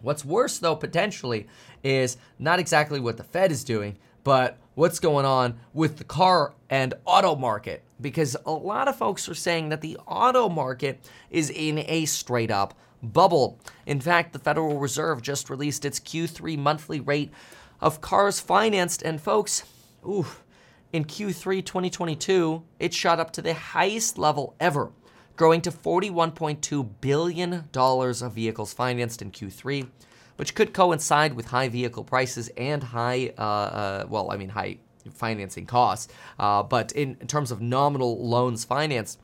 What's worse, though, potentially, is not exactly what the Fed is doing, but what's going on with the car and auto market. Because a lot of folks are saying that the auto market is in a straight up bubble. In fact, the Federal Reserve just released its Q3 monthly rate of cars financed, and folks, ooh, in Q3 2022, it shot up to the highest level ever, growing to $41.2 billion of vehicles financed in Q3, which could coincide with high vehicle prices and high, uh, uh, well, I mean, high financing costs. Uh, but in, in terms of nominal loans financed,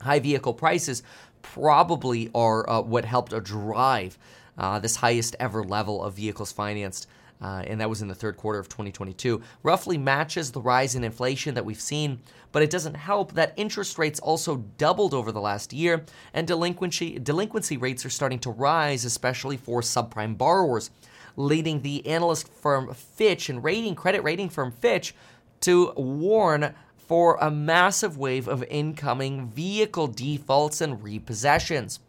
high vehicle prices probably are uh, what helped drive uh, this highest ever level of vehicles financed. Uh, and that was in the third quarter of 2022, roughly matches the rise in inflation that we've seen. But it doesn't help that interest rates also doubled over the last year, and delinquency, delinquency rates are starting to rise, especially for subprime borrowers, leading the analyst firm Fitch and rating credit rating firm Fitch to warn for a massive wave of incoming vehicle defaults and repossessions.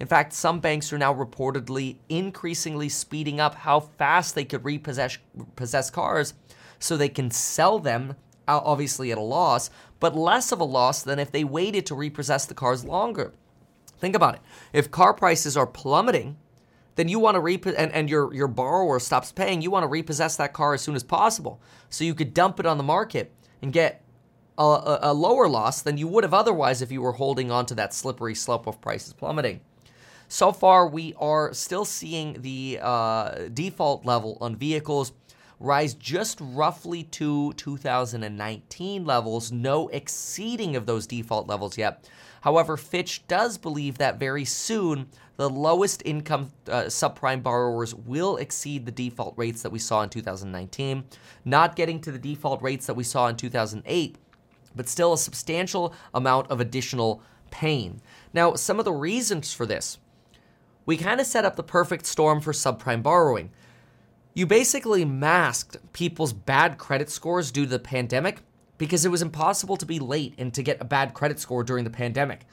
In fact, some banks are now reportedly increasingly speeding up how fast they could repossess possess cars so they can sell them, obviously at a loss, but less of a loss than if they waited to repossess the cars longer. Think about it. If car prices are plummeting, then you want to repo- and, and your, your borrower stops paying, you want to repossess that car as soon as possible so you could dump it on the market and get a, a, lower loss than you would have otherwise if you were holding on to that slippery slope of prices plummeting. So far, we are still seeing the uh, default level on vehicles rise just roughly to 2019 levels, no exceeding of those default levels yet. However, Fitch does believe that very soon the lowest income uh, subprime borrowers will exceed the default rates that we saw in 2019, not getting to the default rates that we saw in 2008 but still a substantial amount of additional pain. Now, some of the reasons for this we kind of set up the perfect storm for subprime borrowing. You basically masked people's bad credit scores due to the pandemic because it was impossible to be late and to get a bad credit score during the pandemic.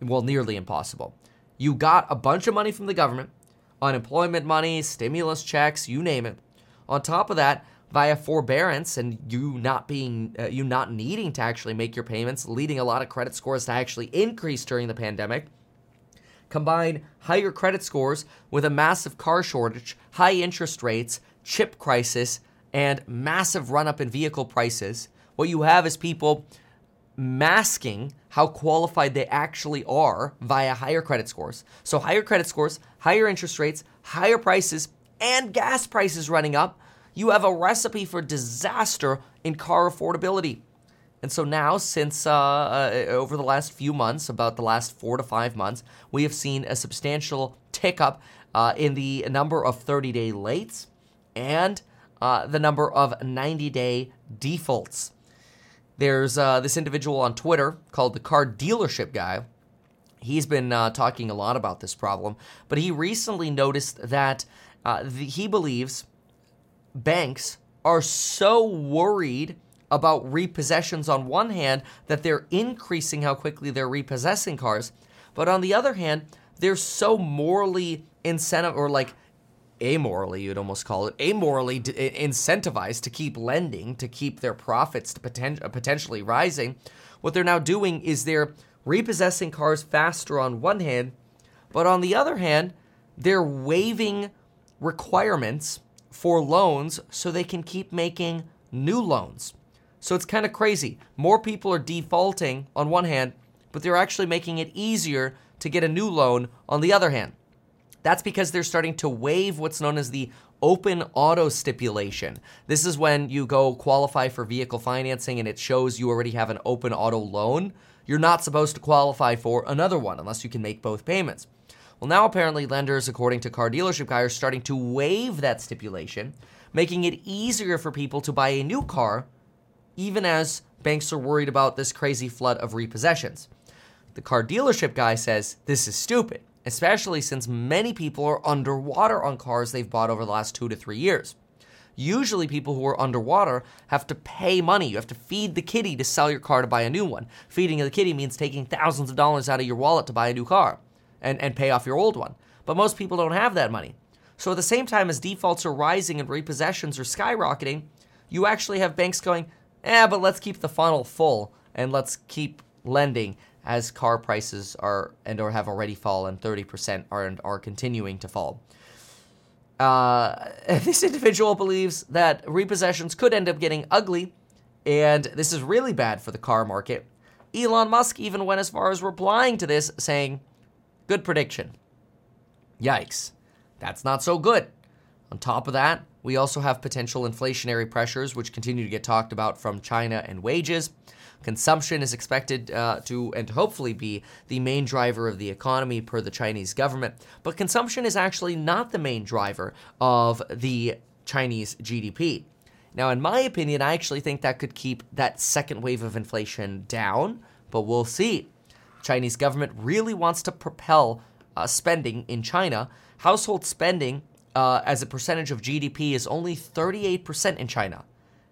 Well, nearly impossible. You got a bunch of money from the government, unemployment money, stimulus checks, you name it. On top of that, via forbearance and you not being uh, you not needing to actually make your payments, leading a lot of credit scores to actually increase during the pandemic. Combine higher credit scores with a massive car shortage, high interest rates, chip crisis, and massive run up in vehicle prices. What you have is people masking how qualified they actually are via higher credit scores. So, higher credit scores, higher interest rates, higher prices, and gas prices running up you have a recipe for disaster in car affordability. And so now, since uh, uh, over the last few months, about the last four to five months, we have seen a substantial tick up uh, in the number of 30 day lates and uh, the number of 90 day defaults. There's uh, this individual on Twitter called the Car Dealership Guy. He's been uh, talking a lot about this problem, but he recently noticed that the, he believes banks are so worried about repossessions on one hand that they're increasing how quickly they're repossessing cars, but on the other hand, they're so morally incentive or like amorally you'd almost call it amorally incentivized to keep lending to keep their profits to poten- potentially rising what they're now doing is they're repossessing cars faster on one hand but on the other hand they're waiving requirements for loans so they can keep making new loans. So it's kind of crazy. More people are defaulting on one hand, but they're actually making it easier to get a new loan on the other hand. That's because they're starting to waive what's known as the open auto stipulation. This is when you go qualify for vehicle financing and it shows you already have an open auto loan. You're not supposed to qualify for another one unless you can make both payments. Well, now apparently lenders, according to Car Dealership Guy, are starting to waive that stipulation, making it easier for people to buy a new car, even as banks are worried about this crazy flood of repossessions. The car dealership guy says this is stupid, especially since many people are underwater on cars they've bought over the last two to three years. Usually, people who are underwater have to pay money. You have to feed the kitty to sell your car to buy a new one. Feeding the kitty means taking thousands of dollars out of your wallet to buy a new car and, and pay off your old one. But most people don't have that money. So at the same time as defaults are rising and repossessions are skyrocketing, you actually have banks going, eh, but let's keep the funnel full and let's keep lending as car prices are and or have already fallen 30% are and are continuing to fall. Uh, this individual believes that repossessions could end up getting ugly, and this is really bad for the car market. Elon Musk even went as far as replying to this, saying, Good prediction. Yikes. That's not so good. On top of that, we also have potential inflationary pressures, which continue to get talked about from China and wages. Consumption is expected uh, to and hopefully be the main driver of the economy per the Chinese government, but consumption is actually not the main driver of the Chinese GDP. Now, in my opinion, I actually think that could keep that second wave of inflation down, but we'll see. Chinese government really wants to propel uh, spending in China. Household spending uh, as a percentage of GDP is only 38% in China.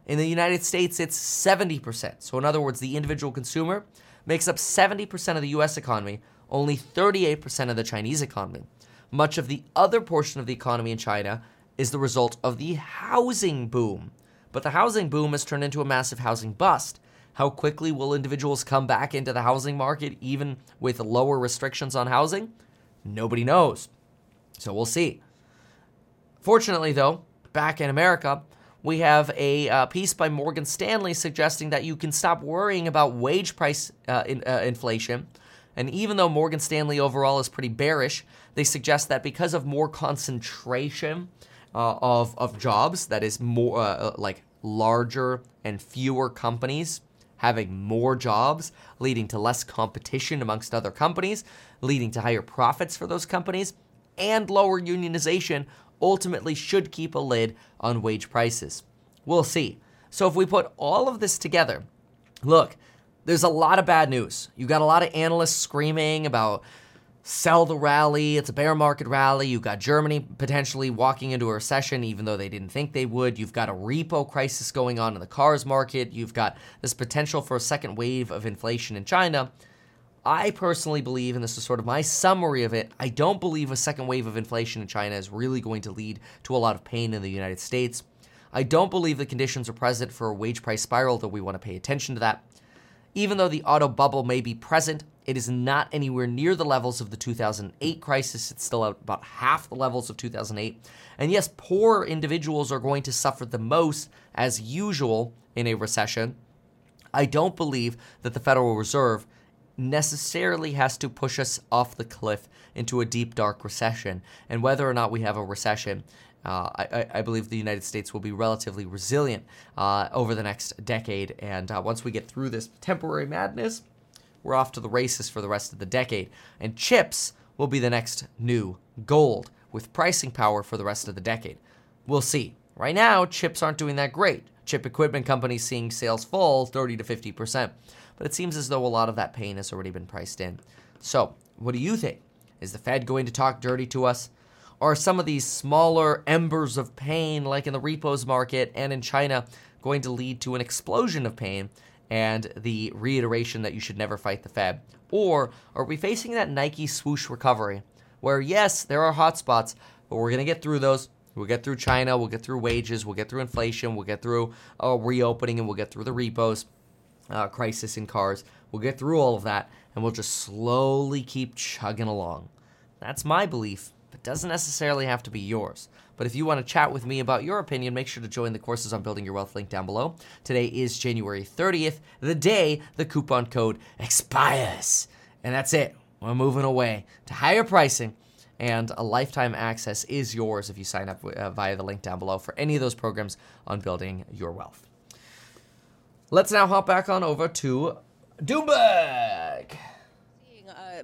In the United States, it's 70%. So, in other words, the individual consumer makes up 70% of the US economy, only 38% of the Chinese economy. Much of the other portion of the economy in China is the result of the housing boom. But the housing boom has turned into a massive housing bust. How quickly will individuals come back into the housing market, even with lower restrictions on housing? Nobody knows. So we'll see. Fortunately, though, back in America, we have a uh, piece by Morgan Stanley suggesting that you can stop worrying about wage price uh, in, uh, inflation. And even though Morgan Stanley overall is pretty bearish, they suggest that because of more concentration uh, of, of jobs, that is more uh, uh, like larger and fewer companies having more jobs, leading to less competition amongst other companies, leading to higher profits for those companies, and lower unionization ultimately should keep a lid on wage prices. We'll see. So if we put all of this together, look, there's a lot of bad news. You got a lot of analysts screaming about sell the rally, it's a bear market rally. You've got Germany potentially walking into a recession even though they didn't think they would. You've got a repo crisis going on in the cars market. You've got this potential for a second wave of inflation in China. I personally believe, and this is sort of my summary of it, I don't believe a second wave of inflation in China is really going to lead to a lot of pain in the United States. I don't believe the conditions are present for a wage price spiral, though we want to pay attention to that. Even though the auto bubble may be present, it is not anywhere near the levels of the 2008 crisis. It's still at about half the levels of 2008. And yes, poor individuals are going to suffer the most, as usual, in a recession. I don't believe that the Federal Reserve necessarily has to push us off the cliff into a deep, dark recession. And whether or not we have a recession, uh, I, I, believe the United States will be relatively resilient uh, over the next decade. And uh, once we get through this temporary madness, we're off to the races for the rest of the decade. And chips will be the next new gold with pricing power for the rest of the decade. We'll see. Right now, chips aren't doing that great. Chip equipment companies seeing sales fall 30 to 50 percent but it seems as though a lot of that pain has already been priced in. So, what do you think? Is the Fed going to talk dirty to us? Are some of these smaller embers of pain, like in the repos market and in China, going to lead to an explosion of pain and the reiteration that you should never fight the Fed? Or are we facing that Nike swoosh recovery where, yes, there are hot spots, but we're going to get through those. We'll get through China, we'll get through wages, we'll get through inflation, we'll get through uh, reopening, and we'll get through the repos uh, crisis in cars. We'll get through all of that and we'll just slowly keep chugging along. That's my belief, but doesn't necessarily have to be yours. But if you want to chat with me about your opinion, make sure to join the courses on building your wealth link down below. Today is January 30th, the day the coupon code expires. And that's it. We're moving away to higher pricing and a lifetime access is yours if you sign up uh, via the link down below for any of those programs on building your wealth. Let's now hop back on over to Doomberg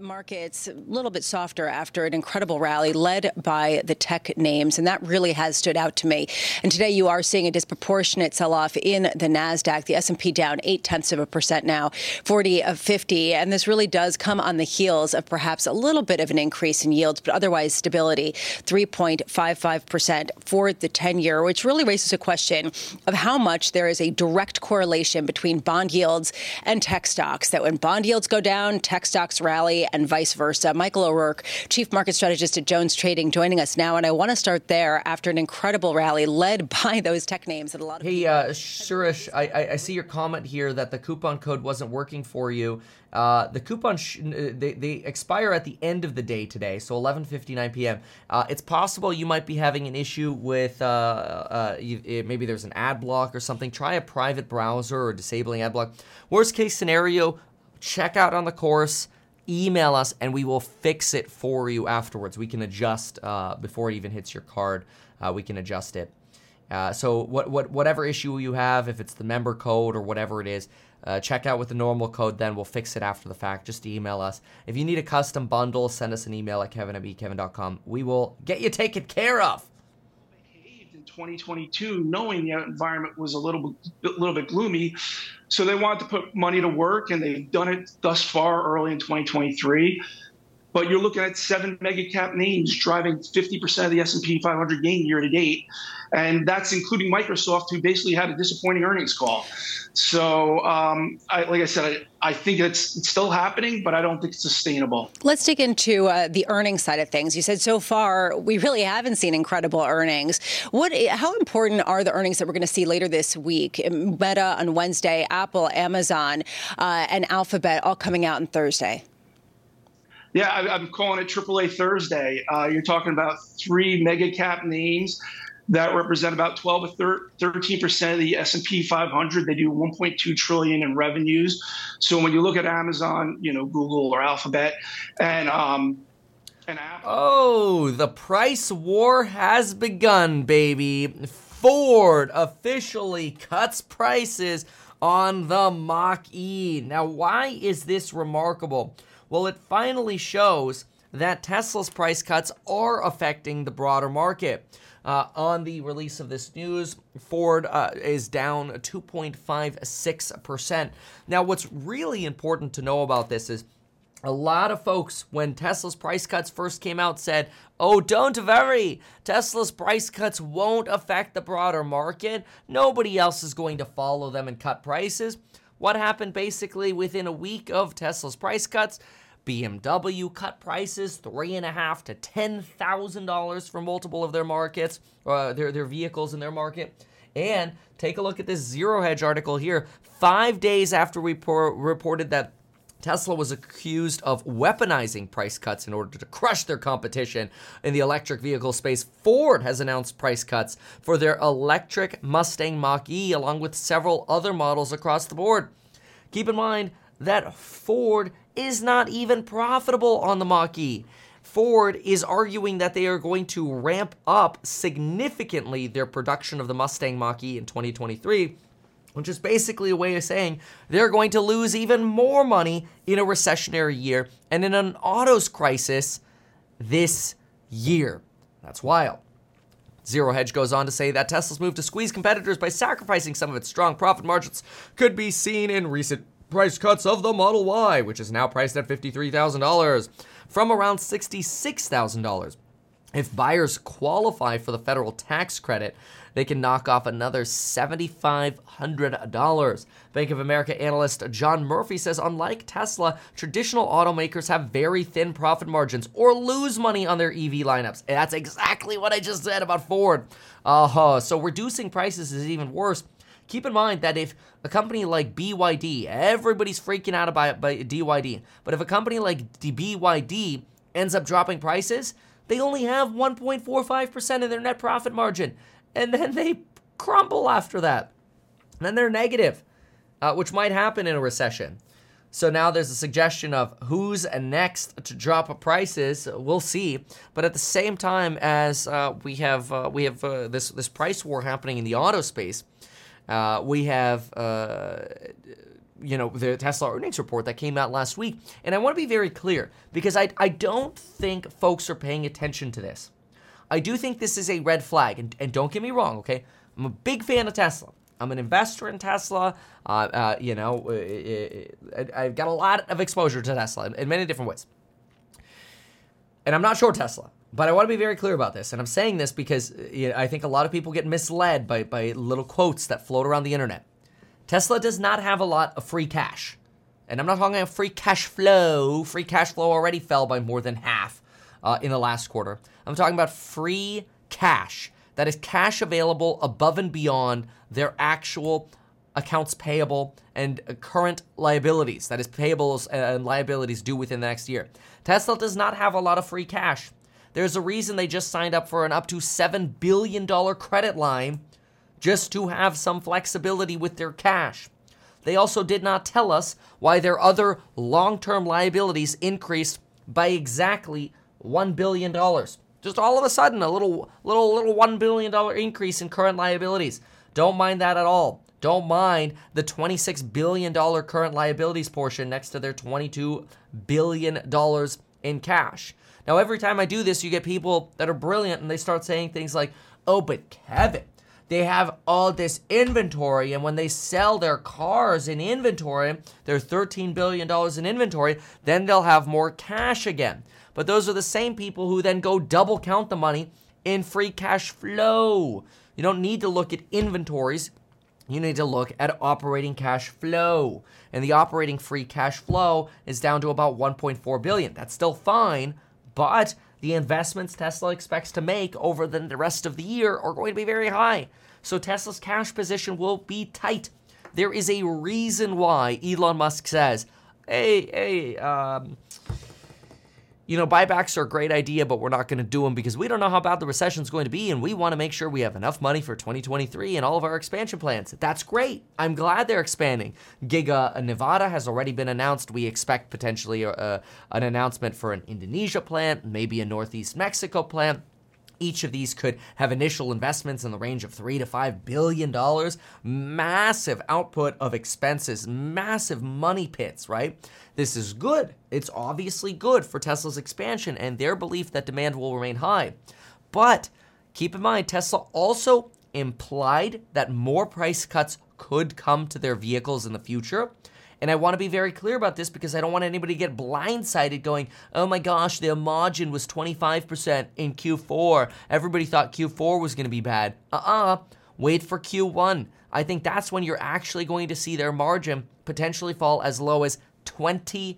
markets a little bit softer after an incredible rally led by the tech names, and that really has stood out to me. And today you are seeing a disproportionate sell-off in the Nasdaq. The S&P down eight tenths of a percent now, 40 of 50, and this really does come on the heels of perhaps a little bit of an increase in yields, but otherwise stability, 3.55 percent for the 10-year, which really raises a question of how much there is a direct correlation between bond yields and tech stocks. That when bond yields go down, tech stocks rally and vice versa. Michael O'Rourke, Chief Market Strategist at Jones Trading, joining us now. And I want to start there after an incredible rally led by those tech names that a lot of Hey, uh, Suresh, I, I see your comment here that the coupon code wasn't working for you. Uh, the coupon sh- uh, they, they expire at the end of the day today, so 11:59 p.m. Uh, it's possible you might be having an issue with uh, uh, you, it, maybe there's an ad block or something. Try a private browser or disabling ad block. Worst case scenario, check out on the course. Email us and we will fix it for you afterwards. We can adjust uh, before it even hits your card. we can adjust it. Uh, so what, what whatever issue you have, if it's the member code or whatever it is, uh, check out with the normal code. Then we'll fix it after the fact. Just email us. If you need a custom bundle, send us an email at kevin at bekevin.com. We will get you taken care of. In 2022, knowing the environment was a little bit, little bit gloomy, so they wanted to put money to work, and they've done it thus far early in 2023 but you're looking at seven mega cap names driving 50% of the S&P 500 gain year to date, and that's including Microsoft, who basically had a disappointing earnings call. So, um, I, like I said, I, I think it's, it's, still happening, but I don't think it's sustainable. Let's dig into uh, the earnings side of things. You said so far we really haven't seen incredible earnings. What? How important are the earnings that we're going to see later this week? Meta on Wednesday, Apple, Amazon, uh, and Alphabet all coming out on Thursday. Yeah, I, am calling it AAA Thursday. Uh, you're talking about three mega cap names that represent about 12 or 13 percent of the S&P 500. They do 1.2 trillion in revenues. So when you look at Amazon, you know, Google or Alphabet, and um, and Apple. Oh, the price war has begun, baby. Ford officially cuts prices on the Mach E. Now, why is this remarkable? Well, it finally shows that Tesla's price cuts are affecting the broader market. Uh, on the release of this news, Ford uh, is down 2.56%. Now, what's really important to know about this is a lot of folks, when Tesla's price cuts first came out, said, Oh, don't worry. Tesla's price cuts won't affect the broader market. Nobody else is going to follow them and cut prices. What happened basically within a week of Tesla's price cuts? BMW cut prices three and a half to ten thousand dollars for multiple of their markets, uh, their their vehicles in their market. And take a look at this Zero Hedge article here. Five days after we por- reported that Tesla was accused of weaponizing price cuts in order to crush their competition in the electric vehicle space. Ford has announced price cuts for their electric Mustang Mach E, along with several other models across the board. Keep in mind that Ford is not even profitable on the Mach E. Ford is arguing that they are going to ramp up significantly their production of the Mustang Mach E in 2023 which is basically a way of saying they're going to lose even more money in a recessionary year and in an autos crisis this year. That's wild. Zero Hedge goes on to say that Tesla's move to squeeze competitors by sacrificing some of its strong profit margins could be seen in recent price cuts of the Model Y, which is now priced at $53,000 from around $66,000. If buyers qualify for the federal tax credit, they can knock off another $7,500. Bank of America analyst John Murphy says unlike Tesla, traditional automakers have very thin profit margins or lose money on their EV lineups. And that's exactly what I just said about Ford. Uh-huh. So reducing prices is even worse. Keep in mind that if a company like BYD, everybody's freaking out about by DYD, but if a company like BYD ends up dropping prices, they only have 1.45% of their net profit margin and then they crumble after that. And then they're negative, uh, which might happen in a recession. So now there's a suggestion of who's next to drop prices. We'll see. But at the same time as uh, we have uh, we have uh, this this price war happening in the auto space, uh, we have uh, you know the Tesla earnings report that came out last week, and I want to be very clear because I I don't think folks are paying attention to this. I do think this is a red flag. And, and don't get me wrong, okay? I'm a big fan of Tesla. I'm an investor in Tesla. Uh, uh, you know, uh, uh, uh I've got a lot of exposure to Tesla in, in many different ways. And I'm not sure Tesla, but I want to be very clear about this. And I'm saying this because you know, I think a lot of people get misled by, by little quotes that float around the internet. Tesla does not have a lot of free cash. and I'm not talking about free cash flow, free cash flow already fell by more than half uh, in the last quarter. I'm talking about free cash. That is cash available above and beyond their actual accounts payable and current liabilities. That is payables and liabilities due within the next year. Tesla does not have a lot of free cash. There's a reason they just signed up for an up to $7 billion credit line just to have some flexibility with their cash. They also did not tell us why their other long term liabilities increased by exactly $1 billion. Just all of a sudden, a little, little, little $1 billion increase in current liabilities. Don't mind that at all. Don't mind the $26 billion current liabilities portion next to their $22 billion in cash. Now, every time I do this, you get people that are brilliant and they start saying things like, oh, but Kevin, they have all this inventory, and when they sell their cars in inventory, their $13 billion in inventory, then they'll have more cash again. But those are the same people who then go double count the money in free cash flow. You don't need to look at inventories. You need to look at operating cash flow. And the operating free cash flow is down to about 1.4 billion. That's still fine, but the investments Tesla expects to make over the rest of the year are going to be very high. So Tesla's cash position will be tight. There is a reason why Elon Musk says, "Hey, hey, um, you know, buybacks are a great idea, but we're not going to do them because we don't know how bad the recession is going to be, and we want to make sure we have enough money for 2023 and all of our expansion plans. That's great. I'm glad they're expanding. Giga Nevada has already been announced. We expect potentially a, uh, a, an announcement for an Indonesia plant, maybe a Northeast Mexico plant. Each of these could have initial investments in the range of three to five billion dollars. Massive output of expenses, massive money pits, right? This is good. It's obviously good for Tesla's expansion and their belief that demand will remain high. But keep in mind, Tesla also implied that more price cuts could come to their vehicles in the future. And I want to be very clear about this because I don't want anybody to get blindsided going, oh my gosh, the margin was 25% in Q4. Everybody thought Q4 was going to be bad. Uh uh-uh. uh Wait for Q1. I think that's when you're actually going to see their margin potentially fall as low as 20%.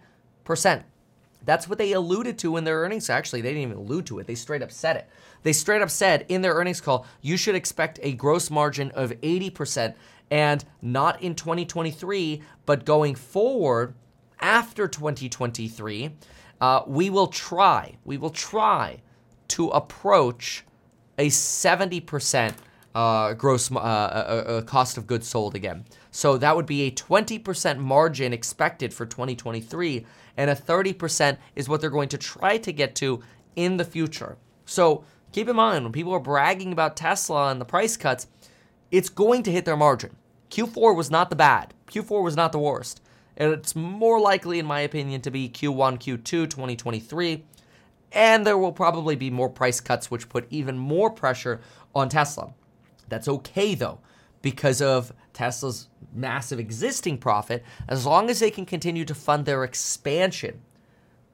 That's what they alluded to in their earnings. Actually, they didn't even allude to it, they straight up said it. They straight up said in their earnings call, you should expect a gross margin of 80% and not in 2023, but going forward after 2023, uh, we will try, we will try to approach a 70% uh, gross uh, uh, uh, cost of goods sold again. So that would be a 20% margin expected for 2023, and a 30% is what they're going to try to get to in the future. So keep in mind when people are bragging about Tesla and the price cuts, it's going to hit their margin. Q4 was not the bad. Q4 was not the worst. And it's more likely, in my opinion, to be Q1, Q2, 2023. And there will probably be more price cuts, which put even more pressure on Tesla. That's okay, though, because of Tesla's massive existing profit. As long as they can continue to fund their expansion,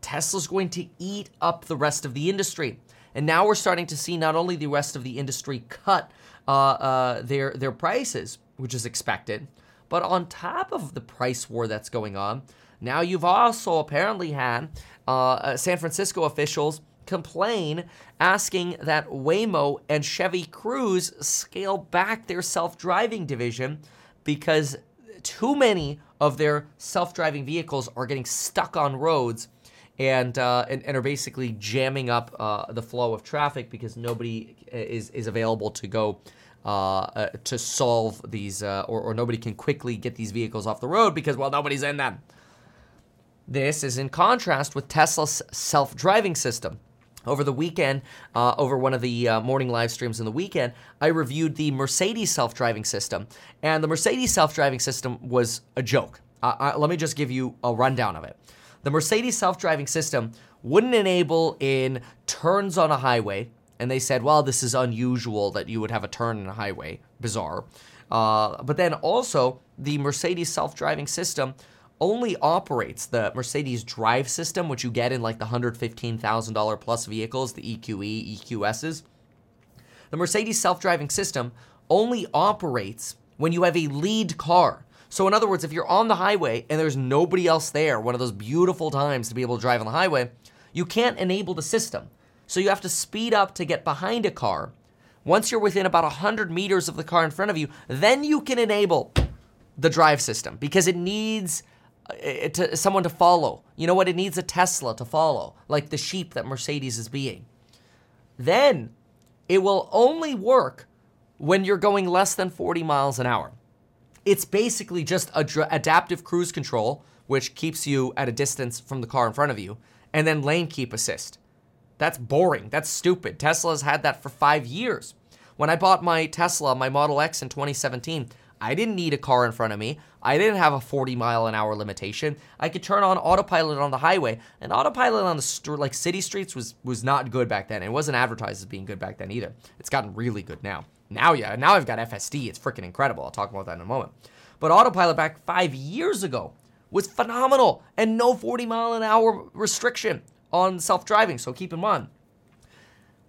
Tesla's going to eat up the rest of the industry. And now we're starting to see not only the rest of the industry cut uh, uh, their their prices, which is expected. But on top of the price war that's going on, now you've also apparently had uh, uh, San Francisco officials complain asking that Waymo and Chevy Cruise scale back their self driving division because too many of their self driving vehicles are getting stuck on roads. And, uh, and, and are basically jamming up uh, the flow of traffic because nobody is is available to go uh, uh, to solve these, uh, or, or nobody can quickly get these vehicles off the road because, well, nobody's in them. This is in contrast with Tesla's self driving system. Over the weekend, uh, over one of the uh, morning live streams in the weekend, I reviewed the Mercedes self driving system. And the Mercedes self driving system was a joke. Uh, let me just give you a rundown of it. The Mercedes self driving system wouldn't enable in turns on a highway, and they said, well, this is unusual that you would have a turn in a highway. Bizarre. Uh, but then also, the Mercedes self driving system only operates the Mercedes drive system, which you get in like the $115,000 plus vehicles, the EQE, EQSs. The Mercedes self driving system only operates when you have a lead car. So, in other words, if you're on the highway and there's nobody else there, one of those beautiful times to be able to drive on the highway, you can't enable the system. So, you have to speed up to get behind a car. Once you're within about 100 meters of the car in front of you, then you can enable the drive system because it needs Uh, to, someone to follow. You know what? It needs a Tesla to follow, like the sheep that Mercedes is being. Then it will only work when you're going less than 40 miles an hour. It's basically just a adaptive cruise control, which keeps you at a distance from the car in front of you, and then lane keep assist. That's boring. That's stupid. Tesla's had that for five years. When I bought my Tesla, my Model X in 2017, I didn't need a car in front of me. I didn't have a 40 mile an hour limitation. I could turn on autopilot on the highway, and autopilot on the st- like city streets was was not good back then. It wasn't advertised as being good back then either. It's gotten really good now. Now, yeah, now I've got FSD. It's freaking incredible. I'll talk about that in a moment. But autopilot back five years ago was phenomenal and no 40 mile an hour restriction on self driving. So keep in mind.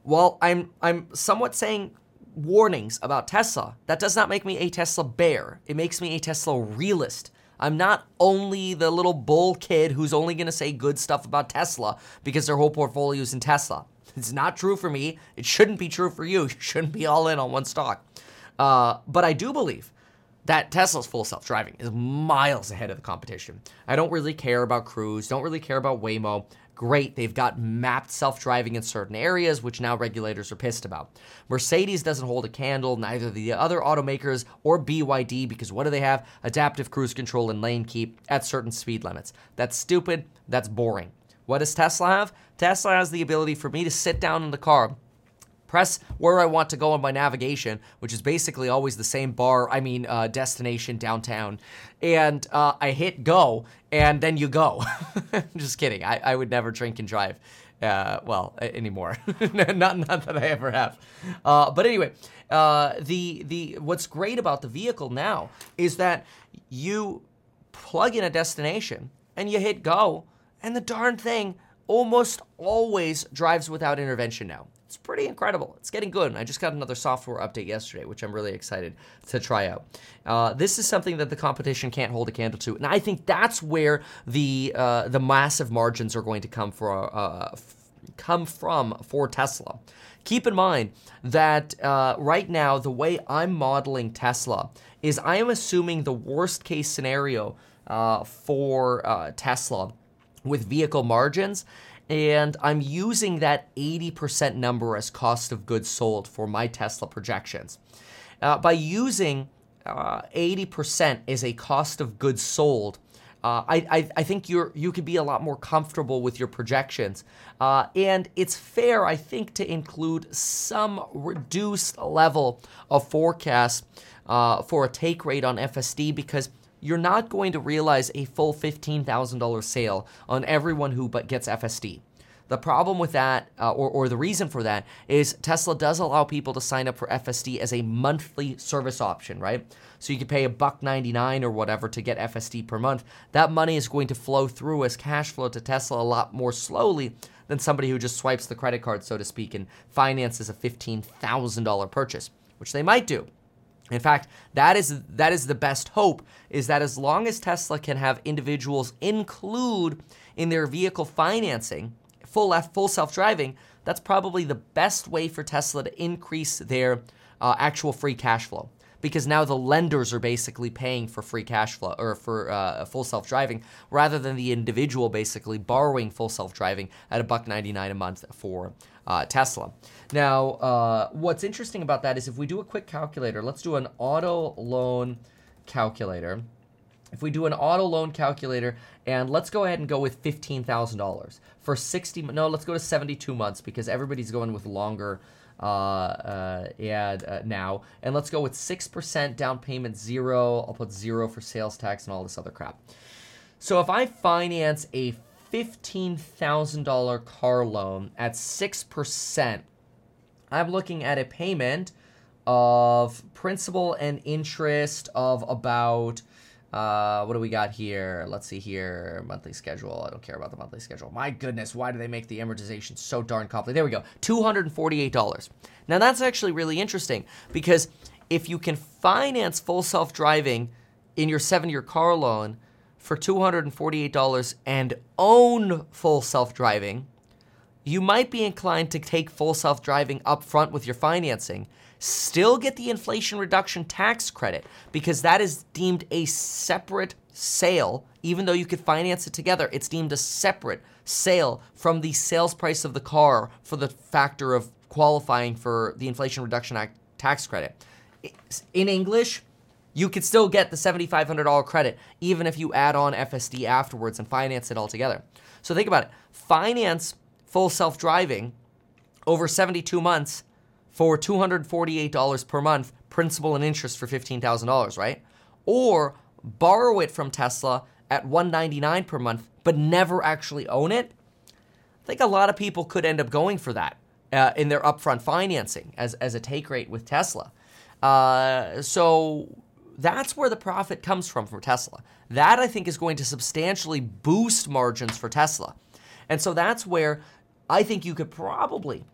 While I'm I'm somewhat saying warnings about Tesla, that does not make me a Tesla bear. It makes me a Tesla realist. I'm not only the little bull kid who's only going to say good stuff about Tesla because their whole portfolio is in Tesla. It's not true for me. It shouldn't be true for you. You shouldn't be all in on one stock. Uh, but I do believe that Tesla's full self driving is miles ahead of the competition. I don't really care about Cruise, don't really care about Waymo. Great, they've got mapped self driving in certain areas, which now regulators are pissed about. Mercedes doesn't hold a candle, neither the other automakers or BYD, because what do they have? Adaptive cruise control and lane keep at certain speed limits. That's stupid, that's boring. What does Tesla have? Tesla has the ability for me to sit down in the car, press where I want to go on my navigation, which is basically always the same bar, I mean, uh, destination downtown, and uh, I hit go, and then you go. Just kidding. I, I would never drink and drive. Uh, well, anymore. not, not that I ever have. Uh, but anyway, uh, the the what's great about the vehicle now is that you plug in a destination and you hit go, and the darn thing almost always drives without intervention now. It's pretty incredible. It's getting good. And I just got another software update yesterday, which I'm really excited to try out. Uh, this is something that the competition can't hold a candle to, and I think that's where the uh, the massive margins are going to come for uh, f- come from for Tesla. Keep in mind that uh, right now the way I'm modeling Tesla is I am assuming the worst case scenario uh, for uh, Tesla with vehicle margins and I'm using that 80% number as cost of goods sold for my Tesla projections. Uh, by using uh, 80% as a cost of goods sold, uh, I, I, I, think you're you could be a lot more comfortable with your projections, uh, and it's fair I think to include some reduced level of forecast uh, for a take rate on FSD because you're not going to realize a full $15,000 sale on everyone who but gets FSD. The problem with that, uh, or, or the reason for that, is Tesla does allow people to sign up for FSD as a monthly service option, right? So you can pay a buck 99 or whatever to get FSD per month. That money is going to flow through as cash flow to Tesla a lot more slowly than somebody who just swipes the credit card, so to speak, and finances a $15,000 purchase, which they might do. In fact, that is that is the best hope is that as long as Tesla can have individuals include in their vehicle financing full full self-driving, that's probably the best way for Tesla to increase their uh, actual free cash flow because now the lenders are basically paying for free cash flow or for uh, full self-driving rather than the individual basically borrowing full self-driving at a buck 99 a month for uh, Tesla. Now, uh, what's interesting about that is if we do a quick calculator, let's do an auto loan calculator. If we do an auto loan calculator, and let's go ahead and go with $15,000 for 60, no, let's go to 72 months because everybody's going with longer uh, uh, uh, now. And let's go with 6% down payment, zero. I'll put zero for sales tax and all this other crap. So if I finance a $15,000 car loan at 6%, I'm looking at a payment of principal and interest of about uh, what do we got here? Let's see here. Monthly schedule. I don't care about the monthly schedule. My goodness, why do they make the amortization so darn complicated? There we go. $248. Now that's actually really interesting because if you can finance full self driving in your seven year car loan for $248 and own full self driving, you might be inclined to take full self driving up front with your financing, still get the inflation reduction tax credit because that is deemed a separate sale. Even though you could finance it together, it's deemed a separate sale from the sales price of the car for the factor of qualifying for the Inflation Reduction Act tax credit. In English, you could still get the $7,500 credit even if you add on FSD afterwards and finance it all together. So think about it. Finance full self driving over 72 months for $248 per month, principal and interest for $15,000, right? Or borrow it from Tesla at 199 per month, but never actually own it. I think a lot of people could end up going for that uh, in their upfront financing as, as a take rate with Tesla. Uh, so that's where the profit comes from for Tesla. That I think is going to substantially boost margins for Tesla. And so that's where I think you could probably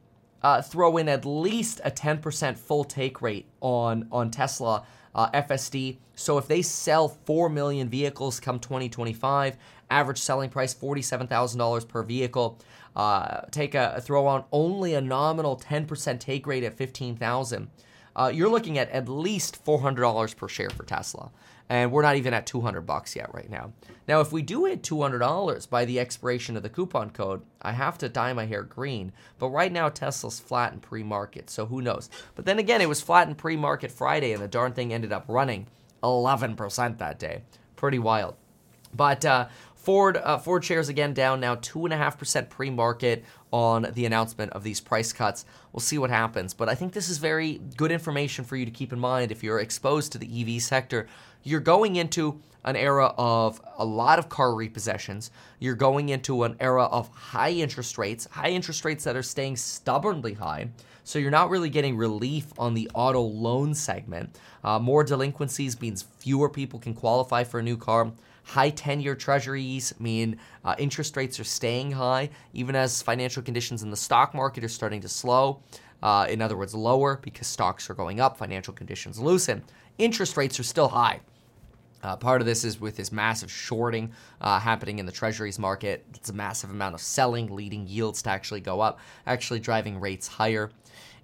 uh, throw in at least a 10% full take rate on, on Tesla uh, FSD. So if they sell 4 million vehicles come 2025, average selling price $47,000 per vehicle, uh, take a throw on only a nominal 10% take rate at 15,000, uh, you're looking at at least $400 per share for Tesla and we're not even at 200 bucks yet right now. Now, if we do hit $200 by the expiration of the coupon code, I have to dye my hair green. But right now, Tesla's flat in pre-market, so who knows? But then again, it was flat in pre-market Friday, and the darn thing ended up running 11% that day. Pretty wild. But uh, Ford uh, Ford shares again down now two and a half percent pre-market on the announcement of these price cuts. We'll see what happens, but I think this is very good information for you to keep in mind if you're exposed to the EV sector you're going into an era of a lot of car repossessions. You're going into an era of high interest rates, high interest rates that are staying stubbornly high. So you're not really getting relief on the auto loan segment. Uh, more delinquencies means fewer people can qualify for a new car. High 10 year treasuries mean uh, interest rates are staying high, even as financial conditions in the stock market are starting to slow. Uh, in other words, lower because stocks are going up, financial conditions loosen. Interest rates are still high. Uh, part of this is with this massive shorting uh, happening in the treasuries market. It's a massive amount of selling, leading yields to actually go up, actually driving rates higher.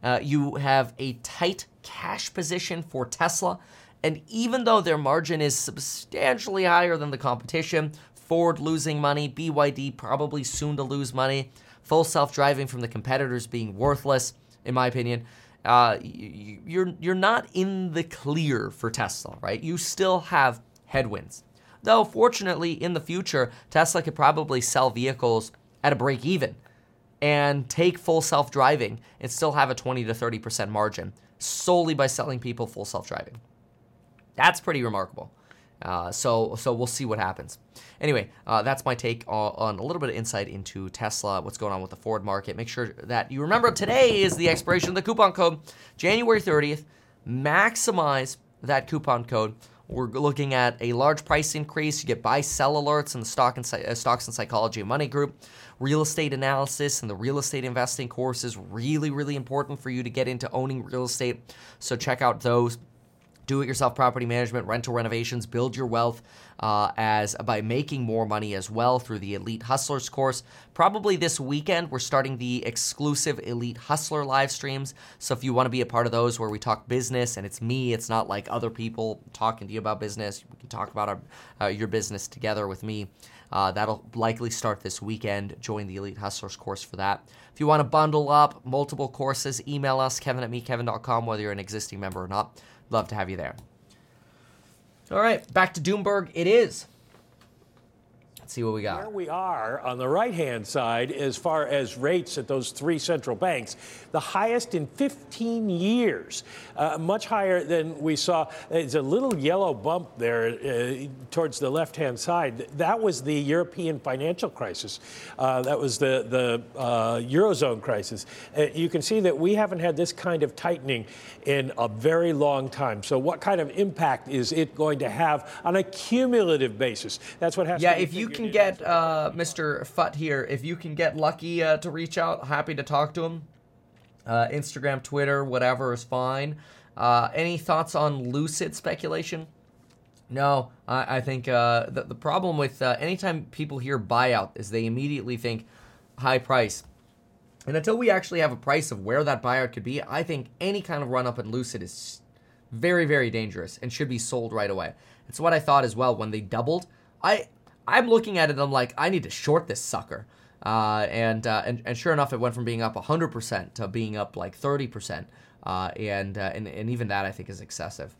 Uh, you have a tight cash position for Tesla. And even though their margin is substantially higher than the competition, Ford losing money, BYD probably soon to lose money, full self driving from the competitors being worthless, in my opinion uh, you're you're not in the clear for Tesla, right? You still have headwinds. Though fortunately, in the future, Tesla could probably sell vehicles at a break even and take full self driving and still have a 20 to 30% margin solely by selling people full self driving. That's pretty remarkable. Uh, so so we'll see what happens. Anyway, uh, that's my take on, on, a little bit of insight into Tesla, what's going on with the Ford market. Make sure that you remember today is the expiration of the coupon code, January 30th. Maximize that coupon code. We're looking at a large price increase. You get buy sell alerts in the stock and uh, stocks and psychology and money group. Real estate analysis and the real estate investing course is really really important for you to get into owning real estate. So check out those do it yourself property management, rental renovations, build your wealth uh, as by making more money as well through the Elite Hustlers course. Probably this weekend, we're starting the exclusive Elite Hustler live streams. So if you want to be a part of those where we talk business and it's me, it's not like other people talking to you about business, we can talk about our, uh, your business together with me. Uh, that'll likely start this weekend. Join the Elite Hustlers course for that. If you want to bundle up multiple courses, email us, kevin at meetkevin.com, whether you're an existing member or not. Love to have you there. All right, back to Bloomberg. It is. Let's see what we got. Where we are on the right hand side, as far as rates at those three central banks, the highest in 15 years, uh, much higher than we saw. There's a little yellow bump there uh, towards the left hand side. That was the European financial crisis. Uh, that was the, the uh, Eurozone crisis. Uh, you can see that we haven't had this kind of tightening in a very long time. So, what kind of impact is it going to have on a cumulative basis? That's what has yeah, to be. Yeah, if you can get uh, Mr. Futt here, if you can get Lucky uh, to reach out, happy to talk to him. Uh, Instagram, Twitter, whatever is fine. Uh, any thoughts on Lucid speculation? No, I, I think uh, the, the problem with uh, anytime people hear buyout is they immediately think high price. And until we actually have a price of where that buyout could be, I think any kind of run up in Lucid is very, very dangerous and should be sold right away. It's what I thought as well when they doubled. I I'm looking at it. I'm like, I need to short this sucker. Uh, and, uh, and and sure enough, it went from being up 100% to being up like 30%. Uh, and, uh, and and even that I think is excessive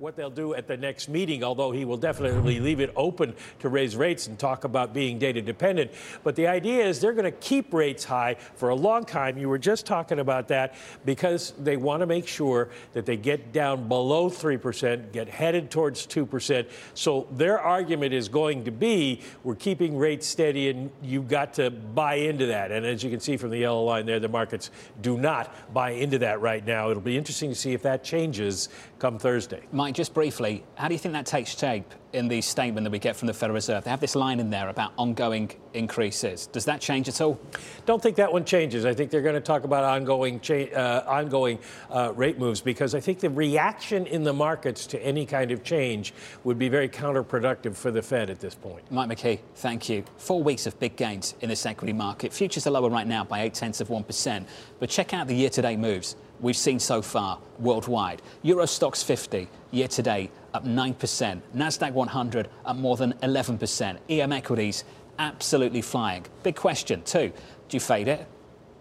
what they'll do at the next meeting, although he will definitely leave it open to raise rates and talk about being data dependent. But the idea is they're going to keep rates high for a long time. You were just talking about that because they want to make sure that they get down below 3%, get headed towards 2%. So their argument is going to be we're keeping rates steady and you've got to buy into that. And as you can see from the yellow line there, the markets do not buy into that right now. It'll be interesting to see if that changes come Thursday. Mike, just briefly, how do you think that takes shape in the statement that we get from the Federal Reserve? They have this line in there about ongoing increases. Does that change at all? Don't think that one changes. I think they're going to talk about ongoing cha- uh, ongoing uh, rate moves because I think the reaction in the markets to any kind of change would be very counterproductive for the Fed at this point. Mike McKee, thank you. Four weeks of big gains in this equity market. Futures are lower right now by eight tenths of one percent, but check out the year-to-date moves we've seen so far worldwide. Euro Stoxx 50 year to date up 9%, Nasdaq 100 up more than 11%, EM equities absolutely flying. Big question too, do you fade it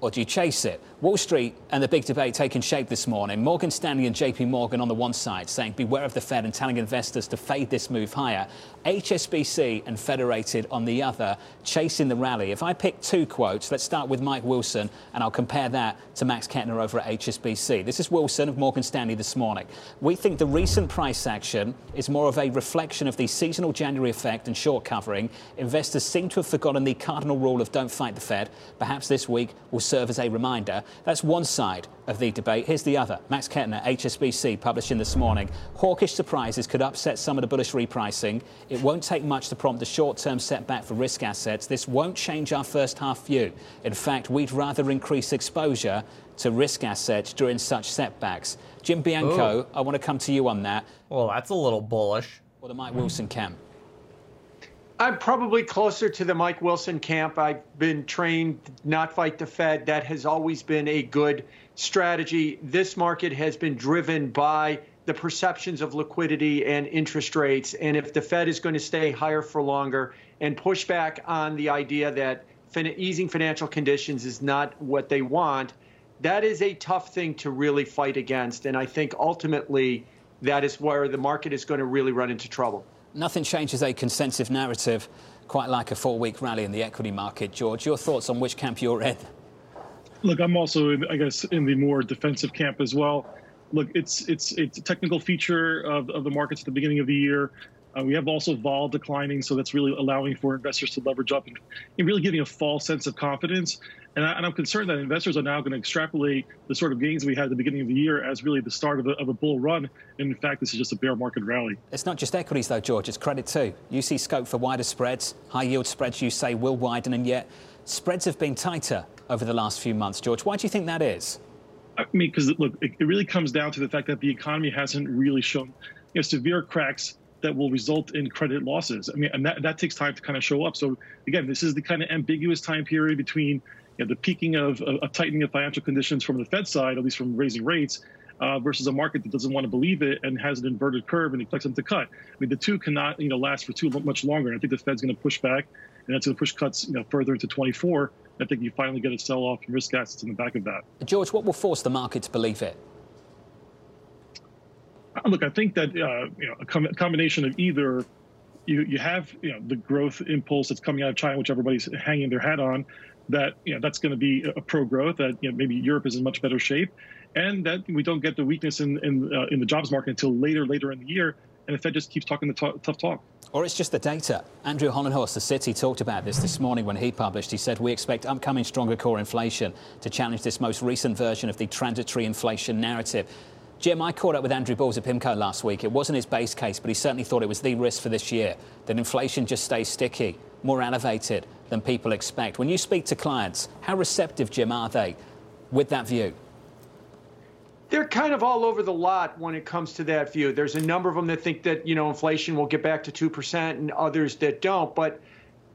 or do you chase it? Wall Street and the big debate taking shape this morning. Morgan Stanley and JP Morgan on the one side saying beware of the Fed and telling investors to fade this move higher. HSBC and Federated on the other chasing the rally. If I pick two quotes, let's start with Mike Wilson and I'll compare that to Max Kettner over at HSBC. This is Wilson of Morgan Stanley this morning. We think the recent price action is more of a reflection of the seasonal January effect and short covering. Investors seem to have forgotten the cardinal rule of don't fight the Fed. Perhaps this week will serve as a reminder. That's one side of the debate. Here's the other. Max Kettner, HSBC, publishing this morning. Hawkish surprises could upset some of the bullish repricing. It won't take much to prompt a short term setback for risk assets. This won't change our first half view. In fact, we'd rather increase exposure to risk assets during such setbacks. Jim Bianco, Ooh. I want to come to you on that. Well, that's a little bullish. Or the Mike Wilson camp. I'm probably closer to the Mike Wilson camp. I've been trained not fight the Fed. That has always been a good strategy. This market has been driven by the perceptions of liquidity and interest rates. And if the Fed is going to stay higher for longer and push back on the idea that fin- easing financial conditions is not what they want, that is a tough thing to really fight against. And I think ultimately that is where the market is going to really run into trouble. Nothing changes a consensus narrative quite like a four week rally in the equity market. George, your thoughts on which camp you're in? Look, I'm also, I guess, in the more defensive camp as well. Look, it's it's it's a technical feature of, of the markets at the beginning of the year. Uh, we have also vol declining, so that's really allowing for investors to leverage up and, and really giving a false sense of confidence. And, I, am concerned that investors are now going to extrapolate the sort of gains we had at the beginning of the year as really the start of a, of a bull run. And in fact, this is just a bear market rally. It's not just equities, though, George. It's credit too. You see scope for wider spreads. High yield spreads, you say, will widen, and yet spreads have been tighter over the last few months. George, why do you think that is? I mean, because look, it, it really comes down to the fact that the economy hasn't really shown you know, severe cracks that will result in credit losses. I mean, and that, that takes time to kind of show up. So again, this is the kind of ambiguous time period between you know, the peaking of a, tightening of financial conditions from the Fed side, at least from raising rates, uh, versus a market that doesn't want to believe it and has an inverted curve and expects them to cut. I mean, the two cannot you know last for too much longer. And I think the Fed's going to push back, and that's going to push cuts you know further into 24. I think you finally get a sell-off in risk assets in the back of that. George, what will force the market to believe it? Look, I think that uh, you know a, com- a combination of either you you have you know the growth impulse that's coming out of China, which everybody's hanging their hat on, that you know that's going to be a pro growth. That you know maybe Europe is in much better shape, and that we don't get the weakness in in, uh, in the jobs market until later later in the year, and the Fed just keeps talking the t- tough talk. Or it's just the data. Andrew Hollenhorst, the Citi, talked about this this morning when he published. He said, We expect upcoming stronger core inflation to challenge this most recent version of the transitory inflation narrative. Jim, I caught up with Andrew Balls of PIMCO last week. It wasn't his base case, but he certainly thought it was the risk for this year that inflation just stays sticky, more elevated than people expect. When you speak to clients, how receptive, Jim, are they with that view? they're kind of all over the lot when it comes to that view. There's a number of them that think that you know inflation will get back to two percent, and others that don't. But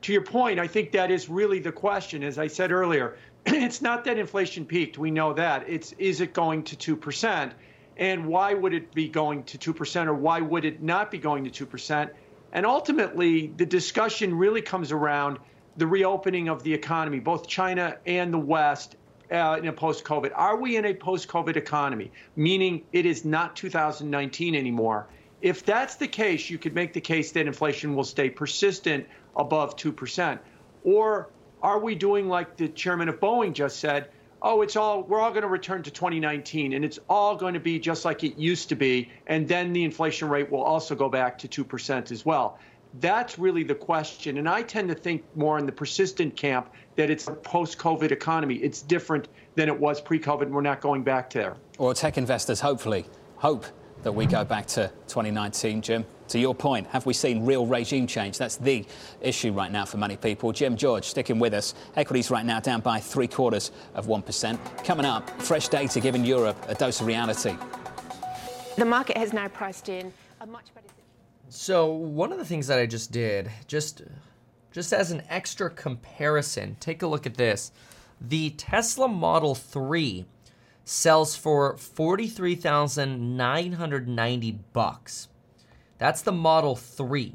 to your point, I think that is really the question. As I said earlier, it's not that inflation peaked. We know that. It's is it going to two percent, and why would it be going to two percent, or why would it not be going to two percent? And ultimately, the discussion really comes around the reopening of the economy, both China and the West, uh, in a post COVID? Are we in a post COVID economy, meaning it is not 2019 anymore? If that's the case, you could make the case that inflation will stay persistent above 2%. Or are we doing like the chairman of Boeing just said? Oh, it's all, we're all going to return to 2019 and it's all going to be just like it used to be. And then the inflation rate will also go back to 2% as well. That's really the question. And I tend to think more in the persistent camp that it's a post COVID economy. It's different than it was pre COVID, and we're not going back there. Or tech investors hopefully hope that we go back to 2019, Jim. To your point, have we seen real regime change? That's the issue right now for many people. Jim George sticking with us. Equities right now down by three quarters of 1%. Coming up, fresh data giving Europe a dose of reality. The market has now priced in a much better so one of the things that I just did, just just as an extra comparison, take a look at this. The Tesla Model 3 sells for 43,990 bucks. That's the Model 3.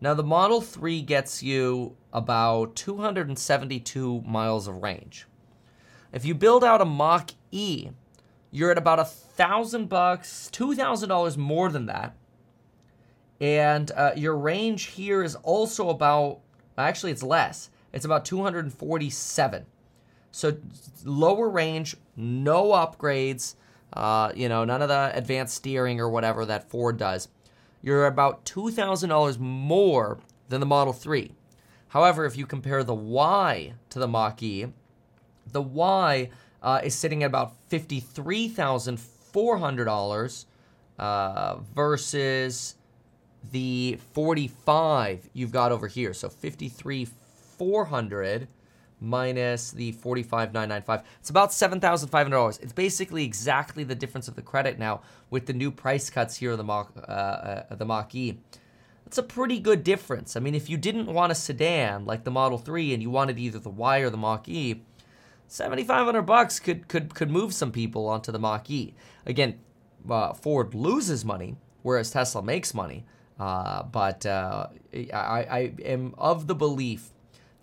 Now the Model 3 gets you about 272 miles of range. If you build out a Mach E, you're at about a thousand bucks, two thousand dollars more than that and uh, your range here is also about, actually, it's less. It's about 247. So lower range, no upgrades, uh, you know, none of the advanced steering or whatever that Ford does. You're about $2,000 more than the Model 3. However, if you compare the Y to the Mach E, the Y uh, is sitting at about $53,400 uh, versus the 45 you've got over here. So 53 400 minus the 45,995. It's about $7,500. It's basically exactly the difference of the credit now with the new price cuts here of the Mach, uh, uh, the Mach E. It's a pretty good difference. I mean, if you didn't want a sedan like the Model 3 and you wanted either the Y or the Mach E, 7500 bucks could could could move some people onto the Mach E. Again, uh, Ford loses money whereas Tesla makes money. Uh, but uh, I, I, am of the belief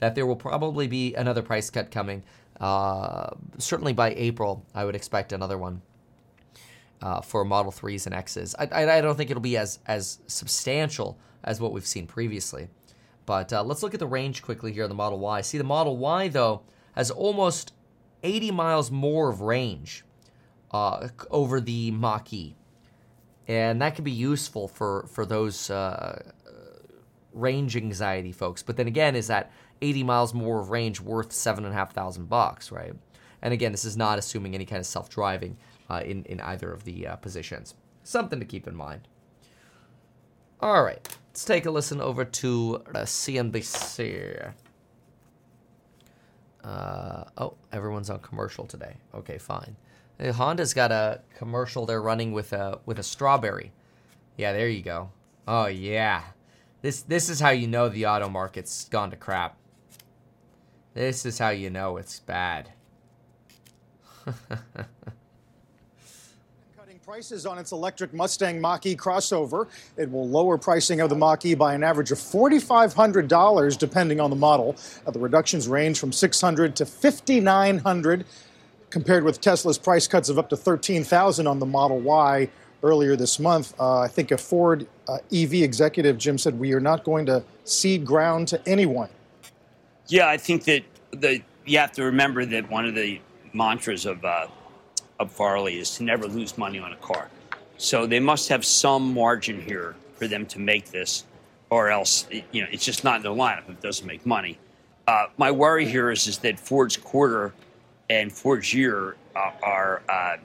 that there will probably be another price cut coming. Uh, certainly by April, I would expect another one uh, for Model 3s and Xs. I, I, I, don't think it'll be as, as substantial as what we've seen previously. But uh, let's look at the range quickly here on the Model Y. See, the Model Y, though, has almost 80 miles more of range uh, over the Mach E and that can be useful for for those uh, range anxiety folks. But then again, is that 80 miles more of range worth seven and a half thousand bucks, right? And again, this is not assuming any kind of self-driving uh, in in either of the uh, positions. Something to keep in mind. All right, let's take a listen over to the CNBC. Uh, oh, everyone's on commercial today. Okay, fine. Honda's got a commercial they're running with a with a strawberry. Yeah, there you go. Oh yeah. This this is how you know the auto market's gone to crap. This is how you know it's bad. Cutting prices on its electric Mustang Mach-E crossover. It will lower pricing of the Mach-E by an average of $4,500 depending on the model. Uh, the reductions range from $600 to $5,900 compared with Tesla's price cuts of up to 13,000 on the Model Y earlier this month. Uh, I think a Ford uh, EV executive, Jim, said we are not going to cede ground to anyone. Yeah, I think that the you have to remember that one of the mantras of uh, of Farley is to never lose money on a car. So they must have some margin here for them to make this, or else you know it's just not in their lineup if it doesn't make money. Uh, my worry here is is that Ford's quarter and Ford's year uh, are uh,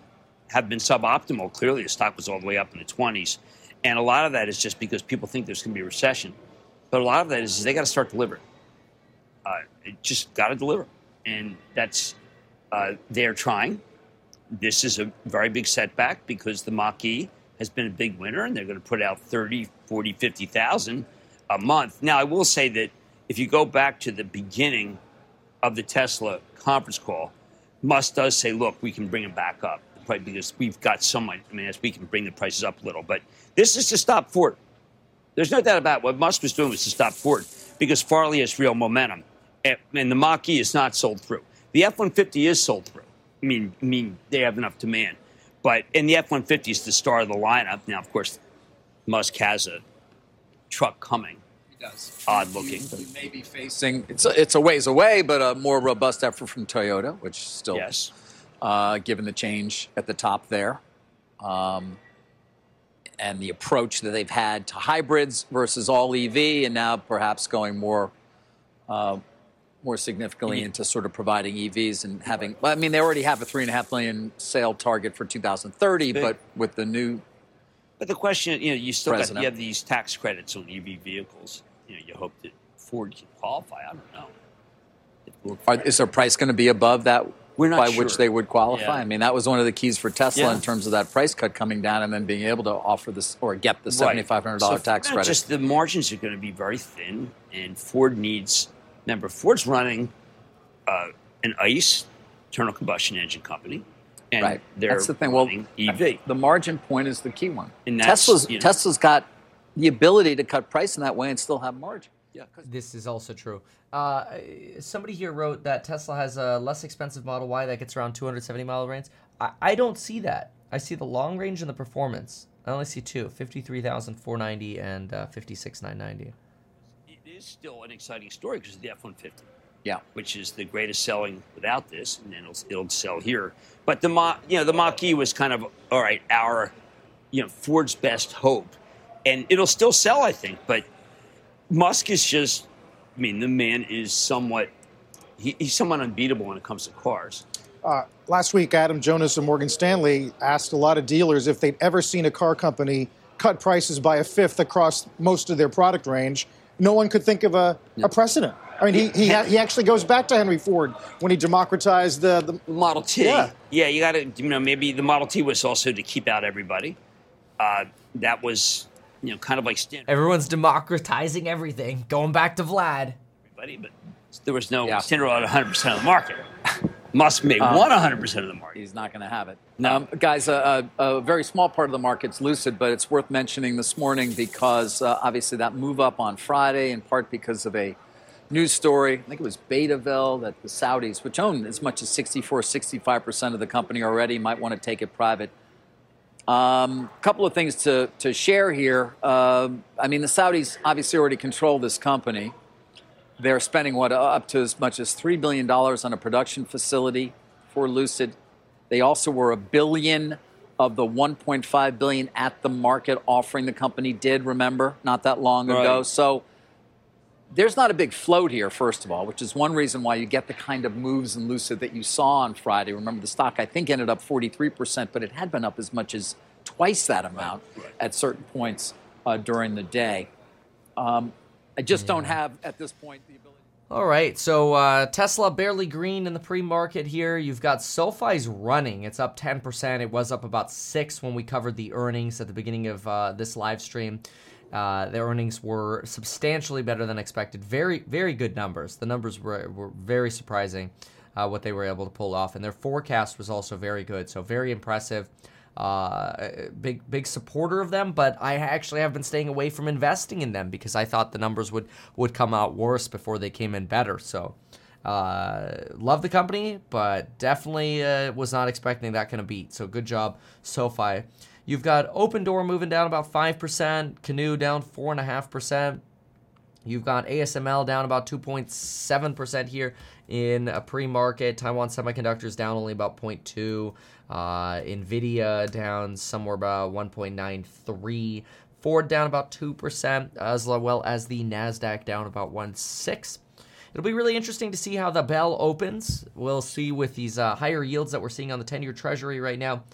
have been suboptimal. Clearly, the stock was all the way up in the 20s, and a lot of that is just because people think there's going to be a recession. But a lot of that is, is they got to start delivering. Just got to deliver, and that's uh, they're trying. this is a very big setback because the Mach-E has been a big winner and they're going to put out 30, 40, 50,000 a month. Now, I will say that if you go back to the beginning of the Tesla conference call, Musk does say, look, we can bring them back up because we've got so much, I mean, we can bring the prices up a little. But this is to stop Ford. There's no doubt about it. what Musk was doing was to stop Ford because Farley has real momentum. And the Mach-E is not sold through. The F-150 is sold through. I mean, I mean, they have enough demand. But and the F-150 is the star of the lineup. Now, of course, Musk has a truck coming. He does. Odd looking. He, he may be facing. It's a, it's a ways away, but a more robust effort from Toyota, which still, yes. uh, given the change at the top there, um, and the approach that they've had to hybrids versus all EV, and now perhaps going more. Uh, more significantly into sort of providing EVs and having. Well, I mean, they already have a three and a half million sale target for 2030, Big. but with the new. But the question, you know, you still got, you have these tax credits on EV vehicles. You know, you hope that Ford can qualify. I don't know. Are, is their price going to be above that? by sure. which they would qualify. Yeah. I mean, that was one of the keys for Tesla Yeah. in terms of that price cut coming down, and then being able to offer this or get the seventy five hundred So tax credit. Just the margins are going to be very thin, and Ford needs. Remember, Ford's running uh, an ICE internal combustion engine company, and right. they're That's the thing. Well, running EV. the margin point is the key one. And Tesla's you know- Tesla's got the ability to cut price in that way and still have margin. Yeah, This is also true. Uh, somebody here wrote that Tesla has a less expensive Model Y that gets around 270 mile range. I, I don't see that. I see the long range and the performance. I only see two 53,490 and uh, 56,990. It is still an exciting story because of the F one fifty. Yeah. which is the greatest selling without this, and then it'll, it'll sell here. But the Mach, you know, the Mach-E was kind of all right. Our, you know, Ford's best hope, and it'll still sell, I think. But Musk is just, I mean, the man is somewhat, he, he's somewhat unbeatable when it comes to cars. Uh, last week, Adam Jonas of Morgan Stanley asked a lot of dealers if they'd ever seen a car company cut prices by a fifth across most of their product range. No one could think of a, a precedent. I mean, he, he, he actually goes back to Henry Ford when he democratized the, the Model T. Yeah. Yeah, you got to, you know, maybe the Model T was also to keep out everybody. Uh, that was, you know, kind of like standard Everyone's democratizing everything. Going back to Vlad. everybody, but there was no standard 100% of the market. Musk make Um, 100% of the market. He's not going to have it. No. Um, guys, a, a, a very small part of the market's Lucid, but it's worth mentioning this morning because uh, obviously that move up on Friday, in part because of a news story. I think it was Betaville that the Saudis, which own as much as 64, 65% of the company already, might want to take it private. A um, couple of things to, to share here. Um I mean, the Saudis obviously already control this company. They're spending what up to as much as three billion dollars on a production facility for Lucid. They also were a billion of the 1.5 billion at the market offering the company did. Remember, not that long ago. So there's not a big float here, first of all, which is one reason why you get the kind of moves in Lucid that you saw on Friday. Remember, the stock, I think, ended up 43%, but it had been up as much as twice that amount at certain points uh, during the day. Um, I just don't have, at this point, the ability. All right, so uh, Tesla barely green in the pre-market here. You've got SoFi's running; it's up 10%. It was up about six when we covered the earnings at the beginning of uh, this live stream. Uh, their earnings were substantially better than expected. Very, very good numbers. The numbers were, were very surprising uh, what they were able to pull off, and their forecast was also very good. So very impressive. Uh, big, big supporter of them, but I actually have been staying away from investing in them because I thought the numbers would would come out worse before they came in better. So. Uh, love the company, but definitely uh, was not expecting that kind of beat. So good job, SoFi. You've got Opendoor moving down about 5%, Canoo down 4.5%. You've got ASML down about 2.7% here in a pre-market. Taiwan Semiconductors down only about 0.2. Uh, Nvidia down somewhere about 1.93. Ford down about 2%, as well as the Nasdaq down about 1.6. It'll be really interesting to see how the bell opens. We'll see with these uh, higher yields that we're seeing on the 10-year Treasury right now.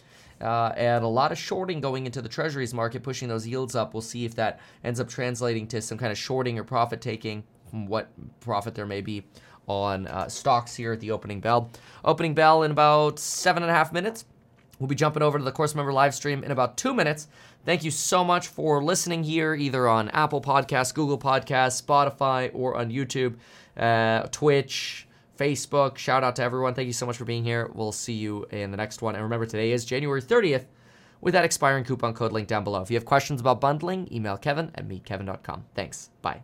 Uh, and a lot of shorting going into the treasuries market, pushing those yields up. We'll see if that ends up translating to some kind of shorting or profit taking, what profit there may be on uh, stocks here at the opening bell. Opening bell in about seven and a half minutes. We'll be jumping over to the course member live stream in about two minutes. Thank you so much for listening here, either on Apple Podcasts, Google Podcasts, Spotify, or on YouTube, uh, Twitch, Facebook. Shout out to everyone. Thank you so much for being here. We'll see you in the next one. And remember, today is January 30th with that expiring coupon code link down below. If you have questions about bundling, email Kevin at meetkevin.com. Thanks. Bye.